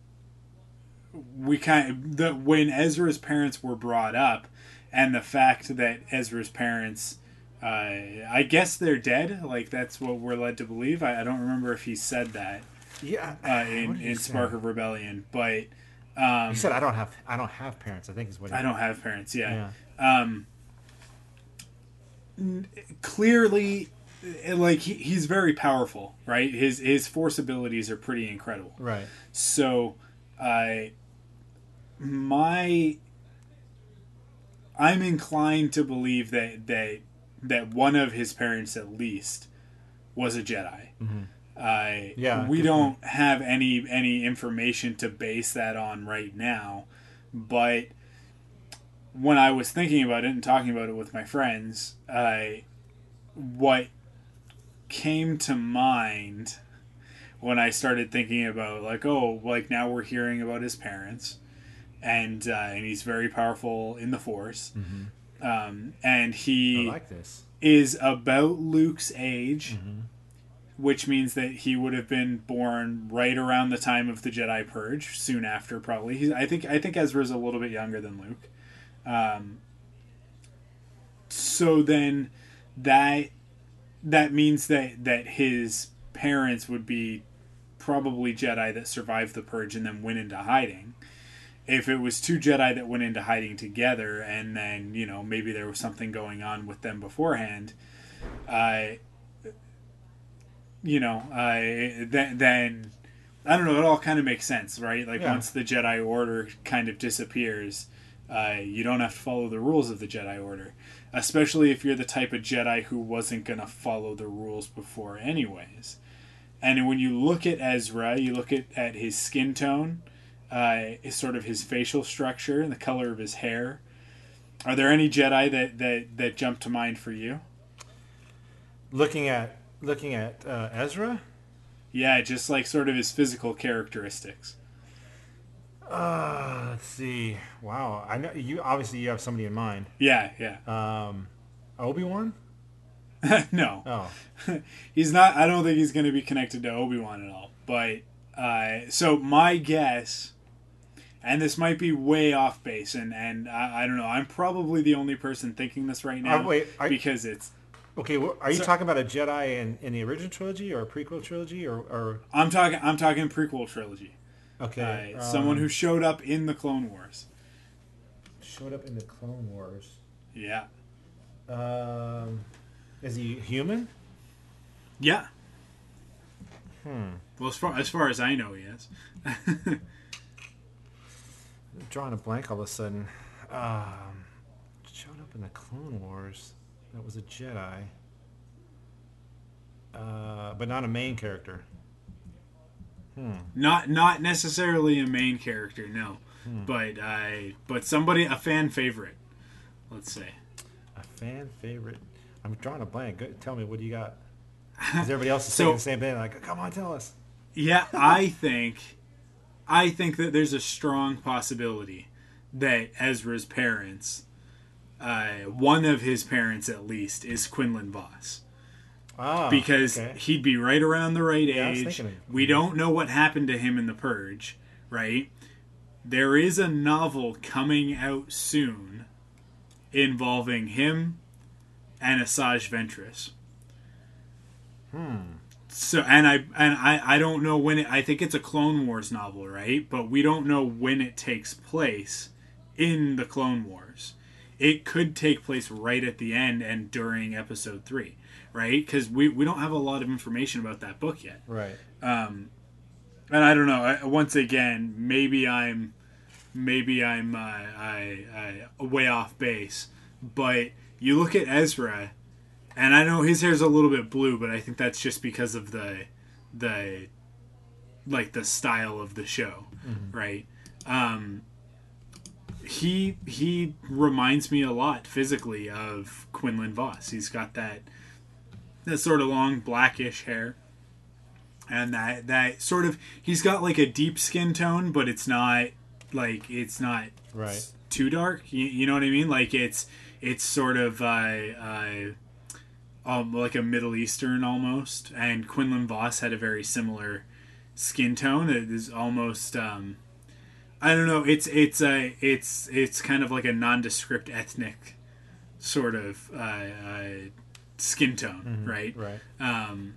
we kind of the when Ezra's parents were brought up, and the fact that Ezra's parents. Uh, I guess they're dead. Like that's what we're led to believe. I, I don't remember if he said that. Yeah, Uh, in in say? Spark of Rebellion, but um, he said, "I don't have, I don't have parents." I think is what he I don't have parents. Yeah. Um, n- clearly, like he, he's very powerful, right? His his force abilities are pretty incredible. Right. So, I my I'm inclined to believe that that that one of his parents at least was a Jedi. Mhm. Uh, Yeah, we don't have any any information to base that on right now, but when I was thinking about it and talking about it with my friends, I what came to mind when I started thinking about like oh like now we're hearing about his parents and uh, and he's very powerful in the force. Um, and he I like this. is about Luke's age which means that he would have been born right around the time of the Jedi Purge soon after probably. He's, I think I think Ezra's a little bit younger than Luke. Um, so then that that means that that his parents would be probably Jedi that survived the purge and then went into hiding. If it was two Jedi that went into hiding together and then, you know, maybe there was something going on with them beforehand, I you know, I then then I don't know, it all kind of makes sense, right? Like Yeah. once the Jedi order kind of disappears, uh, you don't have to follow the rules of the Jedi Order, especially if you're the type of Jedi who wasn't going to follow the rules before, anyways. And when you look at Ezra, you look at, at his skin tone, uh, his sort of his facial structure, and the color of his hair. Are there any Jedi that, that, that jump to mind for you? Looking at looking at uh, Ezra. Yeah, just like sort of his physical characteristics. Uh, let's see. Wow, I know you. Obviously, you have somebody in mind. Yeah, yeah. Um, Obi Wan. no. Oh. he's not. I don't think he's going to be connected to Obi Wan at all. But uh, so my guess, and this might be way off base, and and I, I don't know. I'm probably the only person thinking this right now. Uh, wait, are- because it's. Okay, well, are you So- talking about a Jedi in, in the original trilogy or a prequel trilogy or, or I'm talking. I'm talking prequel trilogy. Okay, Uh, someone um, who showed up in the Clone Wars. showed up in the Clone Wars? Yeah. Um, is he human? Yeah. Hmm. Well, as far as far as I know, he is. drawing a blank all of a sudden. Um, showed up in the Clone Wars. That was a Jedi, uh, but not a main character. Hmm. Not not necessarily a main character, no, Hmm. but I but somebody a fan favorite. Let's say. A fan favorite. I'm drawing a blank. Go, tell me, what do you got? Is everybody else So- saying the same thing. Like, come on, tell us. Yeah, I think I think that there's a strong possibility that Ezra's parents, uh, one of his parents at least, is Quinlan Vos. Ah, because okay. he'd be right around the right Yeah, age. We don't know what happened to him in the Purge, right? There is a novel coming out soon involving him and Asajj Ventress. Hmm. So and I and I I don't know when it, I think it's a Clone Wars novel, right? But we don't know when it takes place in the Clone Wars. It could take place right at the end and during episode 3, right? Cuz we we don't have a lot of information about that book yet. Right. Um and I don't know, I, once again, maybe I'm maybe I'm uh, I, I way off base, but you look at Ezra and I know his hair's a little bit blue, but I think that's just because of the the like the style of the show, Mhm. right? Um, he he reminds me a lot physically of Quinlan Vos. He's got that that sort of long blackish hair, and that that sort of he's got like a deep skin tone, but it's not like it's not Right. too dark. You, you know what I mean? Like it's it's sort of uh, uh, um, like a Middle Eastern almost. And Quinlan Vos had a very similar skin tone. It is almost um, I don't know. It's it's a it's it's kind of like a nondescript ethnic sort of uh, uh, skin tone, Mhm, right? right. Um,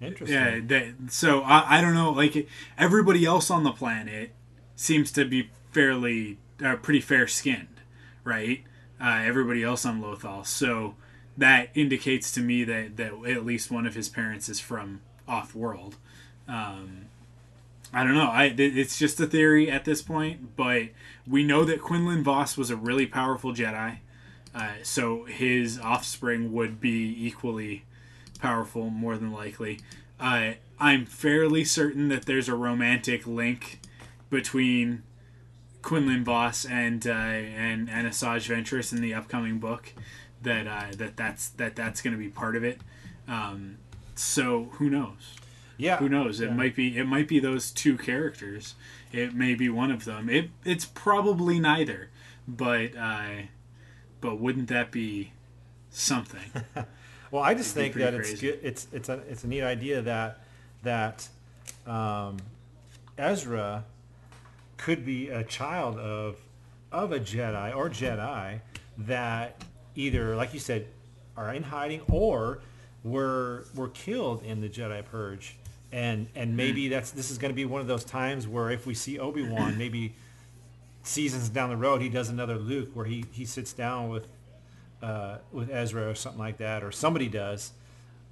Interesting. yeah. That, so I, I don't know. Like everybody else on the planet seems to be fairly uh, pretty fair skinned, right? Uh, everybody else on Lothal. So that indicates to me that that at least one of his parents is from off world. Um, I don't know. I it's just a theory at this point, but we know that Quinlan Vos was a really powerful Jedi. Uh, so his offspring would be equally powerful, more than likely. Uh, I'm fairly certain that there's a romantic link between Quinlan Vos and uh, and and Asajj Ventress in the upcoming book. That uh, that that's that that's going to be part of it. Um, so who knows? Yeah, who knows? It yeah. might be it might be those two characters. It may be one of them. It it's probably neither. But uh, but wouldn't that be something? Well, I just It'd think that pretty it's good. It's it's a it's a neat idea that that um, Ezra could be a child of of a Jedi or Jedi that either, like you said, are in hiding or were were killed in the Jedi Purge, and and maybe that's this is going to be one of those times where if we see Obi Wan, maybe seasons down the road he does another Luke where he he sits down with uh, with Ezra or something like that, or somebody does,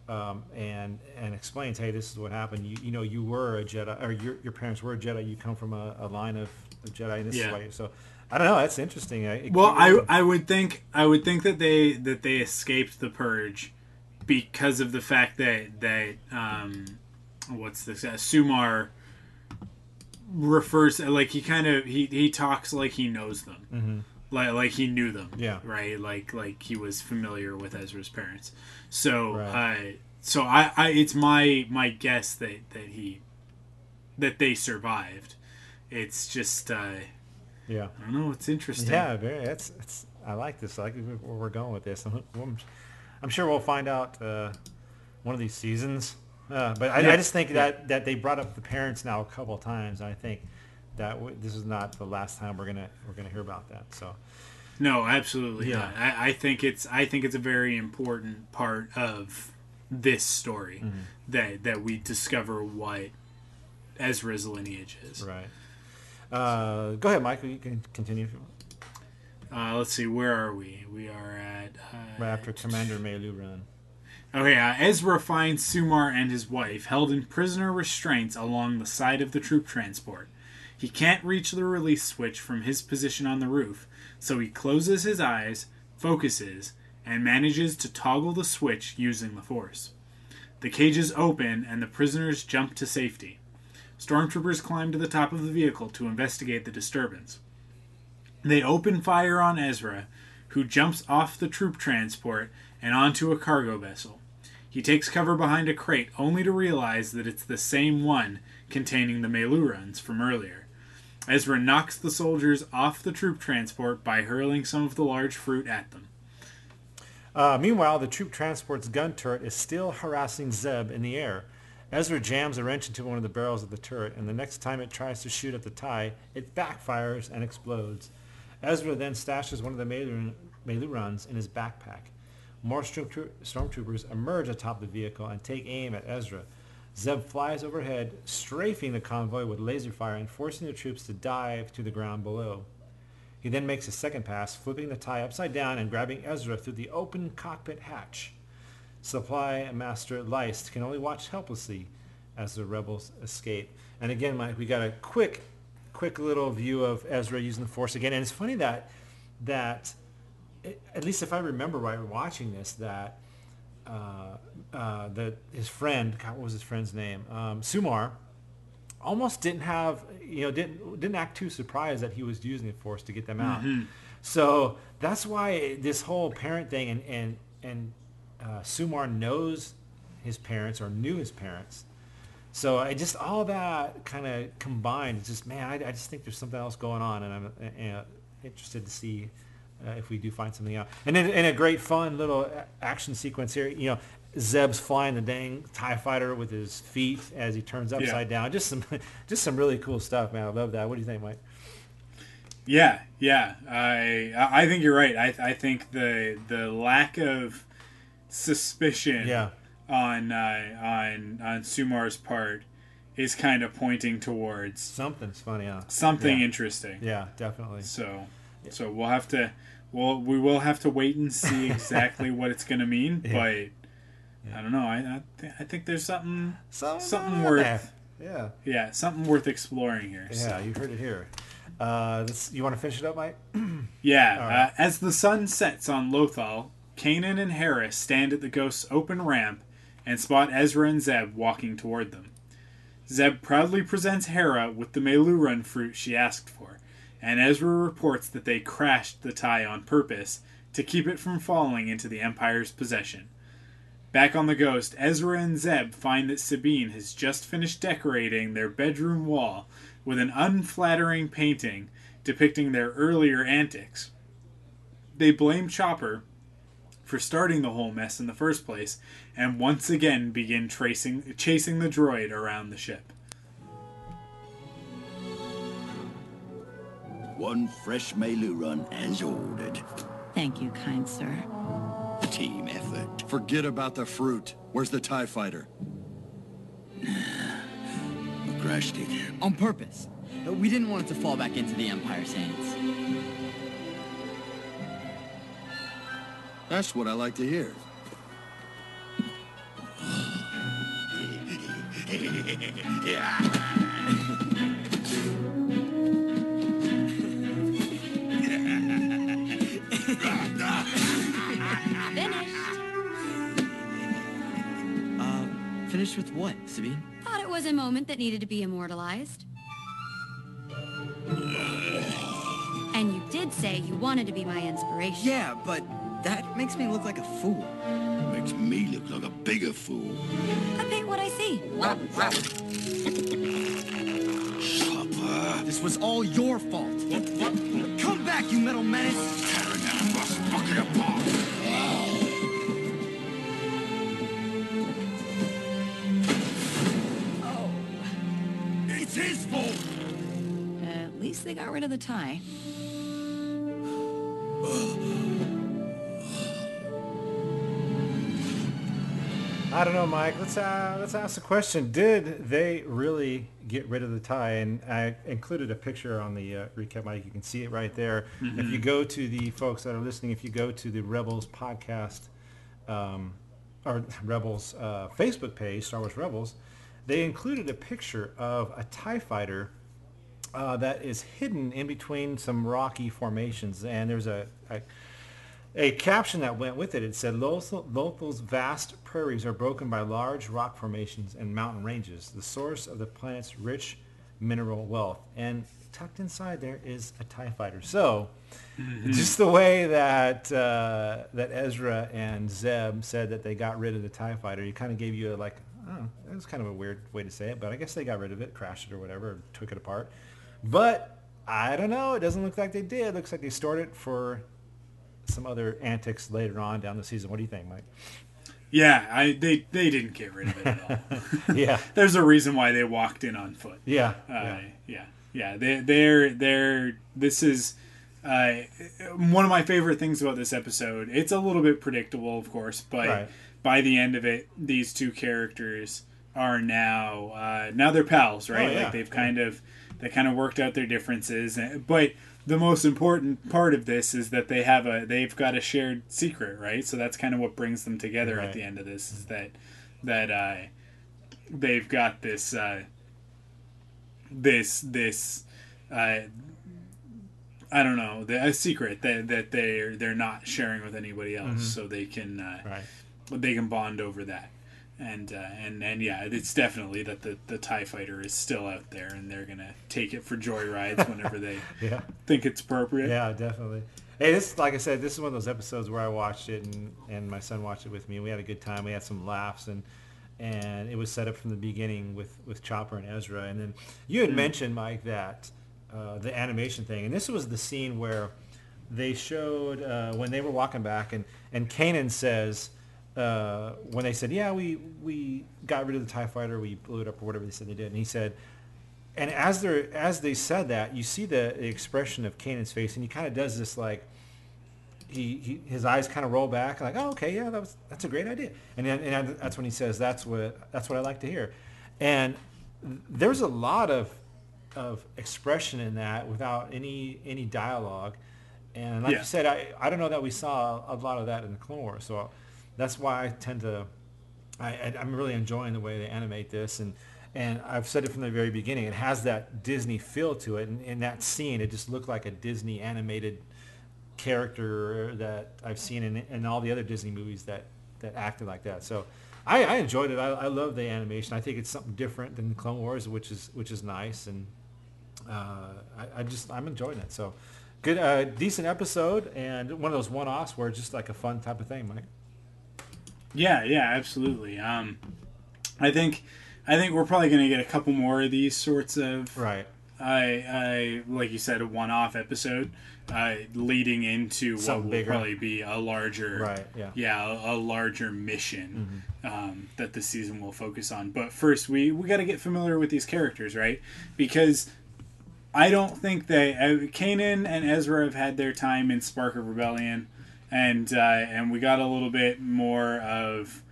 um, and and explains, hey, this is what happened. You you know you were a Jedi, or your your parents were a Jedi. You come from a, a line of, of Jedi, and this Yeah. is why. So I don't know. That's interesting. I, Well, I I would think I would think that they that they escaped the purge because of the fact that that um, what's this uh, Sumar refers like he kind of he he talks like he knows them. Mhm. Like, like he knew them, Yeah. right. Like, like he was familiar with Ezra's parents. So, Right. uh, so I, I, it's my my guess that that he, that they survived. It's just, uh, yeah. I don't know. It's interesting. Yeah, very. That's, that's I like this. I like where we're going with this. I'm, I'm, sure we'll find out uh, one of these seasons. Uh, but I, Yeah. I just think that, that they brought up the parents now a couple of times. I think that w- this is not the last time we're gonna we're gonna hear about that. So No, absolutely Yeah. not. I, I think it's I think it's a very important part of this story Mhm. that that we discover what Ezra's lineage is. right. Uh, go ahead, Michael. You can continue if you want. Uh, let's see, where are we? We are at uh, Right after Commander Meiloorun. Okay, uh, Ezra finds Sumar and his wife held in prisoner restraints along the side of the troop transport. He can't reach the release switch from his position on the roof, so he closes his eyes, focuses, and manages to toggle the switch using the force. The cages open and the prisoners jump to safety. Stormtroopers climb to the top of the vehicle to investigate the disturbance. They open fire on Ezra, who jumps off the troop transport and onto a cargo vessel. He takes cover behind a crate only to realize that it's the same one containing the Meilooruns from earlier. Ezra knocks the soldiers off the troop transport by hurling some of the large fruit at them. Uh, meanwhile, the troop transport's gun turret is still harassing Zeb in the air. Ezra jams a wrench into one of the barrels of the turret, and the next time it tries to shoot at the TIE, it backfires and explodes. Ezra then stashes one of the Meilooruns in his backpack. More stormtroopers emerge atop the vehicle and take aim at Ezra. Zeb flies overhead, strafing the convoy with laser fire and forcing the troops to dive to the ground below. He then makes a second pass, flipping the tie upside down and grabbing Ezra through the open cockpit hatch. Supply Master Lyste can only watch helplessly as the rebels escape. And again, Mike, we got a quick, quick little view of Ezra using the Force again. And it's funny that that at least if I remember right, watching this, that uh, uh, that his friend, God, what was his friend's name? Um, Sumar, almost didn't have, you know, didn't didn't act too surprised that he was using the force to get them out. Mm-hmm. So that's why this whole parent thing, and and and uh, Sumar knows his parents or knew his parents. So I just all that kind of combined, it's just man, I, I, just think there's something else going on, and I'm uh, interested to see uh, if we do find something out. And then in, a great fun little action sequence here, you know, Zeb's flying the dang Tie Fighter with his feet as he turns upside yeah. down. Just some, just some really cool stuff, man. I love that. What do you think, Mike? Yeah, yeah. I I think you're right. I I think the the lack of suspicion yeah. on uh, on on Sumar's part is kind of pointing towards something's funny, huh? Something yeah. interesting. Yeah, definitely. So so we'll have to well we will have to wait and see exactly what it's going to mean, yeah. but yeah. I don't know. I I, th- I, think there's something something, something worth yeah yeah something worth exploring here. Yeah, so. you heard it here. Uh, this, you want to finish it up, Mike? yeah. Right. Uh, as the sun sets on Lothal, Kanan and Hera stand at the ghost's open ramp and spot Ezra and Zeb walking toward them. Zeb proudly presents Hera with the Meiloorun fruit she asked for, and Ezra reports that they crashed the tie on purpose to keep it from falling into the Empire's possession. Back on the Ghost, Ezra and Zeb find that Sabine has just finished decorating their bedroom wall with an unflattering painting depicting their earlier antics. They blame Chopper for starting the whole mess in the first place, and once again begin tracing, chasing the droid around the ship. One fresh Meiloorun as ordered. Thank you, kind sir. Team effort. Forget about the fruit. Where's the TIE fighter? we crashed it. On purpose. We didn't want it to fall back into the Empire's hands. That's what I like to hear. Finished Uh, finished with what, Sabine? Thought it was a moment that needed to be immortalized. And you did say you wanted to be my inspiration. Yeah, but that makes me look like a fool. Makes me look like a bigger fool. I paint what I see. Chopper. This was all your fault. Come back, you metal menace! Tearing that rust bucket apart. Oh. his fault. At least they got rid of the tie. I don't know, Mike. Let's uh, let's ask the question: Did they really get rid of the tie? And I included a picture on the uh, recap, Mike. You can see it right there. Mm-hmm. If you go to the folks that are listening, if you go to the Rebels podcast um, or Rebels uh, Facebook page, Star Wars Rebels, they included a picture of a TIE fighter uh, that is hidden in between some rocky formations. And there's a, a, a caption that went with it. It said, Lothal, Lothal's vast prairies are broken by large rock formations and mountain ranges, the source of the planet's rich mineral wealth. And tucked inside there is a TIE fighter. So, Mhm. just the way that uh, that Ezra and Zeb said that they got rid of the TIE fighter, you kind of gave you a like, don't it was kind of a weird way to say it, but I guess they got rid of it, crashed it or whatever, took it apart. But I don't know. It doesn't look like they did. It looks like they stored it for some other antics later on down the season. What do you think, Mike? Yeah, I they they didn't get rid of it at all. Yeah. there's a reason why they walked in on foot. Yeah, uh, yeah. yeah, yeah. They they're they're this is uh, one of my favorite things about this episode. It's a little bit predictable, of course, but Right. by the end of it, these two characters are now uh, now they're pals, right? Oh, yeah, Like they've yeah. kind of they kind of worked out their differences, but the most important part of this is that they have a they've got a shared secret, right? So that's kind of what brings them together Right. at the end of this is that that uh, they've got this uh, this this uh, I don't know the, a secret that that they're they're not sharing with anybody else, Mhm. so they can uh, Right. they can bond over that. And uh, and and yeah, it's definitely that the the Tie Fighter is still out there, and they're gonna take it for joyrides whenever they Yeah. think it's appropriate. Yeah, definitely. Hey, this like I said, this is one of those episodes where I watched it and, and my son watched it with me. and We had a good time. We had some laughs and and it was set up from the beginning with with Chopper and Ezra. And then you had Mm. mentioned Mike that uh, the animation thing, and this was the scene where they showed uh, when they were walking back, and and Kanan says. Uh, when they said, "Yeah, we we got rid of the Tie Fighter, we blew it up, or whatever they said they did," and he said, and as they as they said that, you see the, the expression of Kanan's face, and he kind of does this like he, he his eyes kind of roll back, like, oh, okay, yeah, that was that's a great idea, and then, and that's when he says, that's what that's what I like to hear, and there's a lot of of expression in that without any any dialogue, and like Yeah. you said, I I don't know that we saw a lot of that in the Clone Wars, so that's why I tend to I, I'm really enjoying the way they animate this, and and I've said it from the very beginning. It has that Disney feel to it, and in that scene, it just looked like a Disney animated character that I've seen in, in all the other Disney movies that that acted like that. So I, I enjoyed it. I, I love the animation. I think it's something different than Clone Wars, which is which is nice, and uh, I, I just I'm enjoying it. So good, uh, decent episode, and one of those one-offs where it's just like a fun type of thing, Mike. Yeah, yeah, absolutely. Um, I think I think we're probably going to get a couple more of these sorts of right. I, I like you said, a one-off episode uh, leading into what will bigger. probably be a larger, Right, yeah. yeah, a, a larger mission um, that the season will focus on. But first, we we got to get familiar with these characters, right? Because I don't think they uh, Kanan and Ezra have had their time in Spark of Rebellion, and uh, and we got a little bit more of.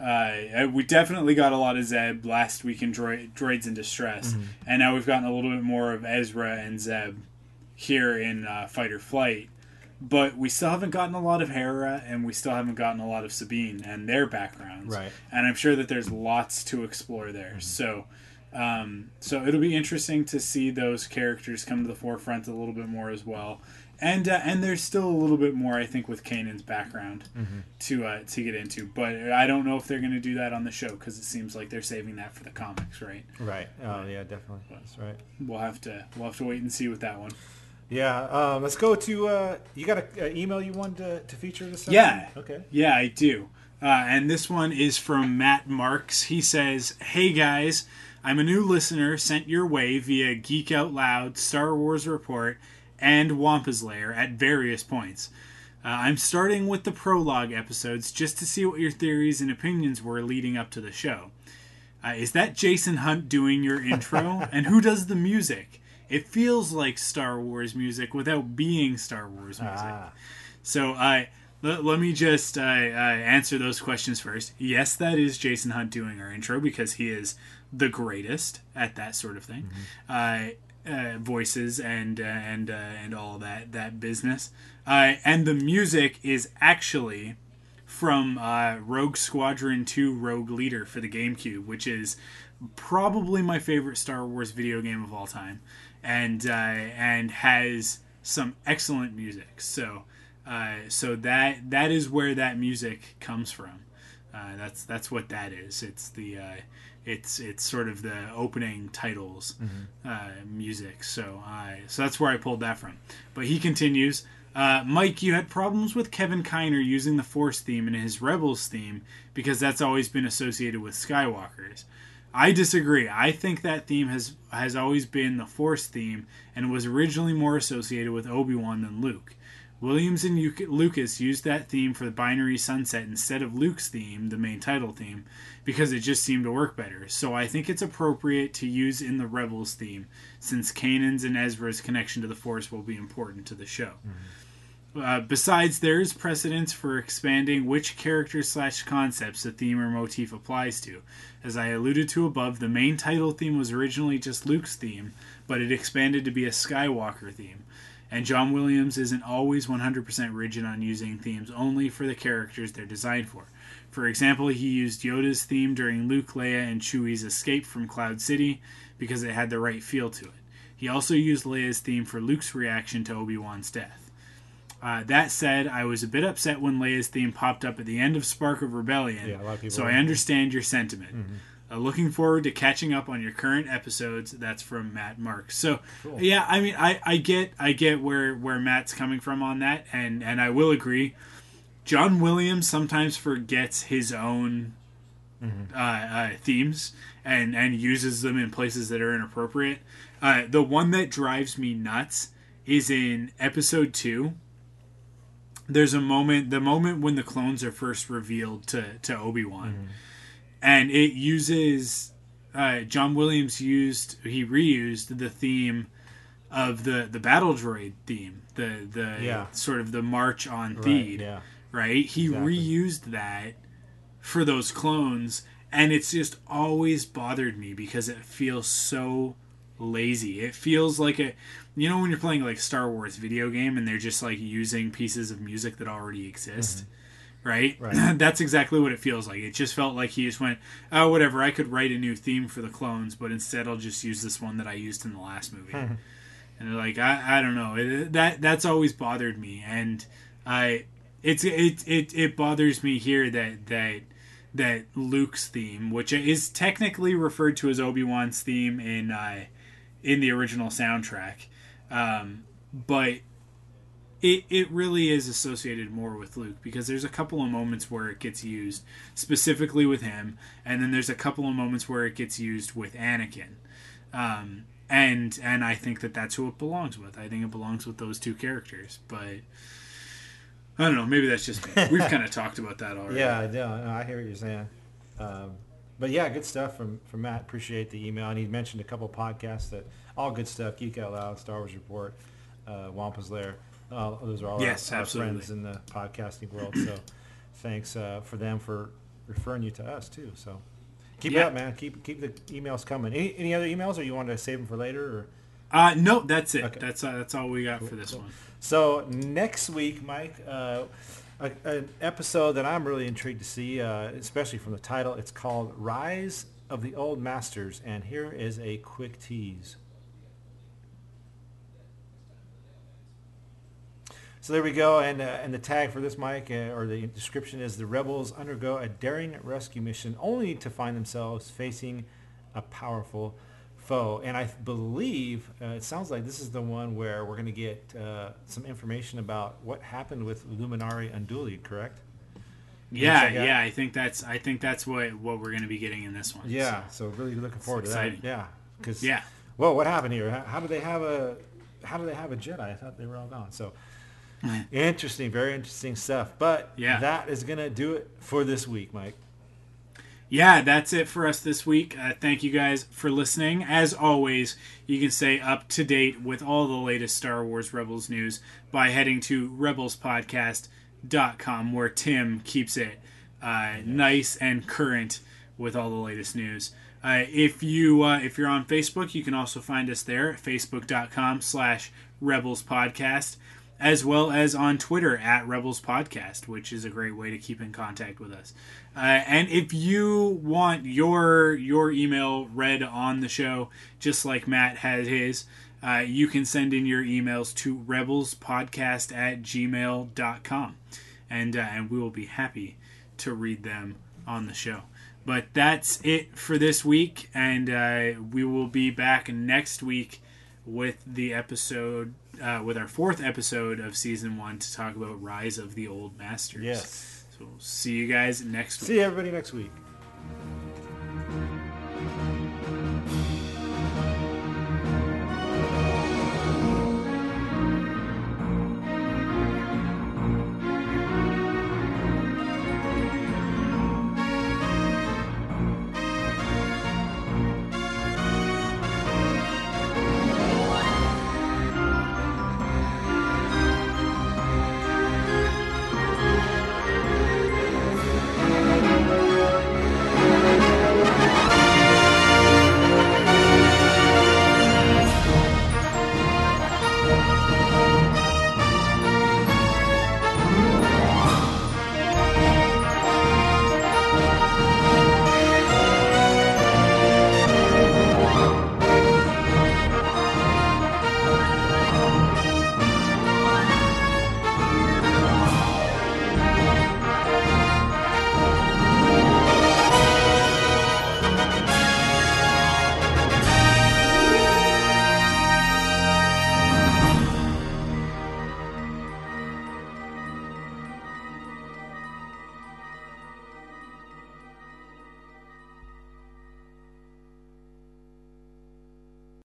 Uh, we definitely got a lot of Zeb last week in Droid, Droids in Distress, Mhm. and now we've gotten a little bit more of Ezra and Zeb here in uh, Fighter Flight. But we still haven't gotten a lot of Hera, and we still haven't gotten a lot of Sabine and their backgrounds. Right. And I'm sure that there's lots to explore there. So, um, so it'll be interesting to see those characters come to the forefront a little bit more as well. And uh, and there's still a little bit more I think with Kanan's background Mhm. to uh, to get into, but I don't know if they're going to do that on the show because it seems like they're saving that for the comics, right? Right. Oh yeah, definitely. That's right. We'll have to we'll have to wait and see with that one. Yeah. Um, let's go to. Uh, you got an email you wanted to, to feature this? Yeah. Okay. Yeah, I do. Uh, and this one is from Matt Marks. He says, Hey guys, I'm a new listener sent your way via Geek Out Loud, Star Wars Report, and Wampa's Lair at various points. Uh, I'm starting with the prologue episodes just to see what your theories and opinions were leading up to the show. Uh, is that Jason Hunt doing your intro? and who does the music? It feels like Star Wars music without being Star Wars music. Ah. So I let, let me just uh, uh, answer those questions first. Yes, that is Jason Hunt doing our intro because he is the greatest at that sort of thing, uh, uh, voices and uh, and uh, and all that that business. Uh, and the music is actually from uh, Rogue Squadron 2 Rogue Leader for the GameCube, which is probably my favorite Star Wars video game of all time, and uh, and has some excellent music. So so that that is where that music comes from. That's that's what that is. It's the it's it's sort of the opening titles uh, music. So I so that's where I pulled that from. But he continues. Uh, Mike, you had problems with Kevin Kiner using the Force theme in his Rebels theme because that's always been associated with Skywalkers. I disagree. I think that theme has has always been the Force theme and was originally more associated with Obi Wan than Luke. Williams and Lucas used that theme for the Binary Sunset instead of Luke's theme, the main title theme, because it just seemed to work better. So I think it's appropriate to use in the Rebels theme, since Kanan's and Ezra's connection to the Force will be important to the show. Uh, besides, there is precedence for expanding which characters slash concepts the theme or motif applies to. As I alluded to above, the main title theme was originally just Luke's theme, but it expanded to be a Skywalker theme. And John Williams isn't always 100% rigid on using themes only for the characters they're designed for. For example, he used Yoda's theme during Luke, Leia, and Chewie's escape from Cloud City because it had the right feel to it. He also used Leia's theme for Luke's reaction to Obi Wan's death. Uh, that said, I was a bit upset when Leia's theme popped up at the end of Spark of Rebellion, Yeah, a lot of people so. I understand your sentiment. Mhm. Uh, looking forward to catching up on your current episodes. That's from Matt Marks. So, Cool. yeah, I mean, I, I get I get where where Matt's coming from on that, and and I will agree. John Williams sometimes forgets his own uh, uh, themes and and uses them in places that are inappropriate. Uh, the one that drives me nuts is in episode two. There's a moment, the moment when the clones are first revealed to to Obi Wan, and it uses uh, John Williams used he reused the theme of the the battle droid theme, the the Yeah. sort of the march on Right, Theed, yeah. Right? He Exactly. reused that for those clones and it's just always bothered me because it feels so lazy it feels like a you know when you're playing like star wars video game and they're just like using pieces of music that already exist mm-hmm. right, Right. that's exactly what it feels like it just felt like he just went oh whatever i could write a new theme for the clones but instead i'll just use this one that i used in the last movie and like I, I don't know It- that that's always bothered me and I it's it, it it bothers me here that that that Luke's theme which is technically referred to as Obi-Wan's theme in uh, in the original soundtrack um, but it it really is associated more with Luke because there's a couple of moments where it gets used specifically with him and then there's a couple of moments where it gets used with Anakin um, and and I think that that's who it belongs with. I think it belongs with those two characters. But I don't know. Maybe that's just me. We've kind of talked about that already. Yeah, I. No, I hear what you're saying. Um, but yeah, good stuff from, from Matt. Appreciate the email. And he mentioned a couple podcasts that all good stuff. Geek Out Loud, Star Wars Report, uh, Wampa's Lair. Uh, those are all Yes, our, our friends in the podcasting world. So thanks uh, for them for referring you to us too. So keep it up, man. Keep keep the emails coming. Any, any other emails, or you want to save them for later? Or Uh, no, that's it. That's uh, that's all we got for this one. So next week, Mike, uh, a, an episode that I'm really intrigued to see, uh, especially from the title. It's called "Rise of the Old Masters," and here is a quick tease. So there we go, and uh, and the tag for this, Mike, uh, or the description is: the rebels undergo a daring rescue mission, only to find themselves facing a powerful foe. And I believe uh, it sounds like this is the one where we're going to get uh, some information about what happened with Luminara Unduli, correct? Yeah, yeah. I think that's I think that's what what we're going to be getting in this one. Yeah, So. so really looking forward to that. Yeah, because Yeah. Well, what happened here? How, how do they have a how do they have a Jedi? I thought they were all gone. So interesting, very interesting stuff. But Yeah. that is gonna do it for this week, Mike. Yeah, that's it for us this week. Uh, thank you guys for listening. As always, you can stay up to date with all the latest Star Wars Rebels news by heading to rebelspodcast.com, where Tim keeps it uh, nice and current with all the latest news. Uh, if you uh, if you're on Facebook, you can also find us there at facebook.com slash rebels podcast. As well as on Twitter at Rebels Podcast, which is a great way to keep in contact with us. Uh, and if you want your your email read on the show, just like Matt had his, uh, you can send in your emails to rebelspodcast at gmail.com. And, uh, and we will be happy to read them on the show. But that's it for this week, and uh, we will be back next week with the episode, uh, with our fourth episode of season one to talk about Rise of the Old Masters. Yes. So we'll see you guys next week. See everybody next week.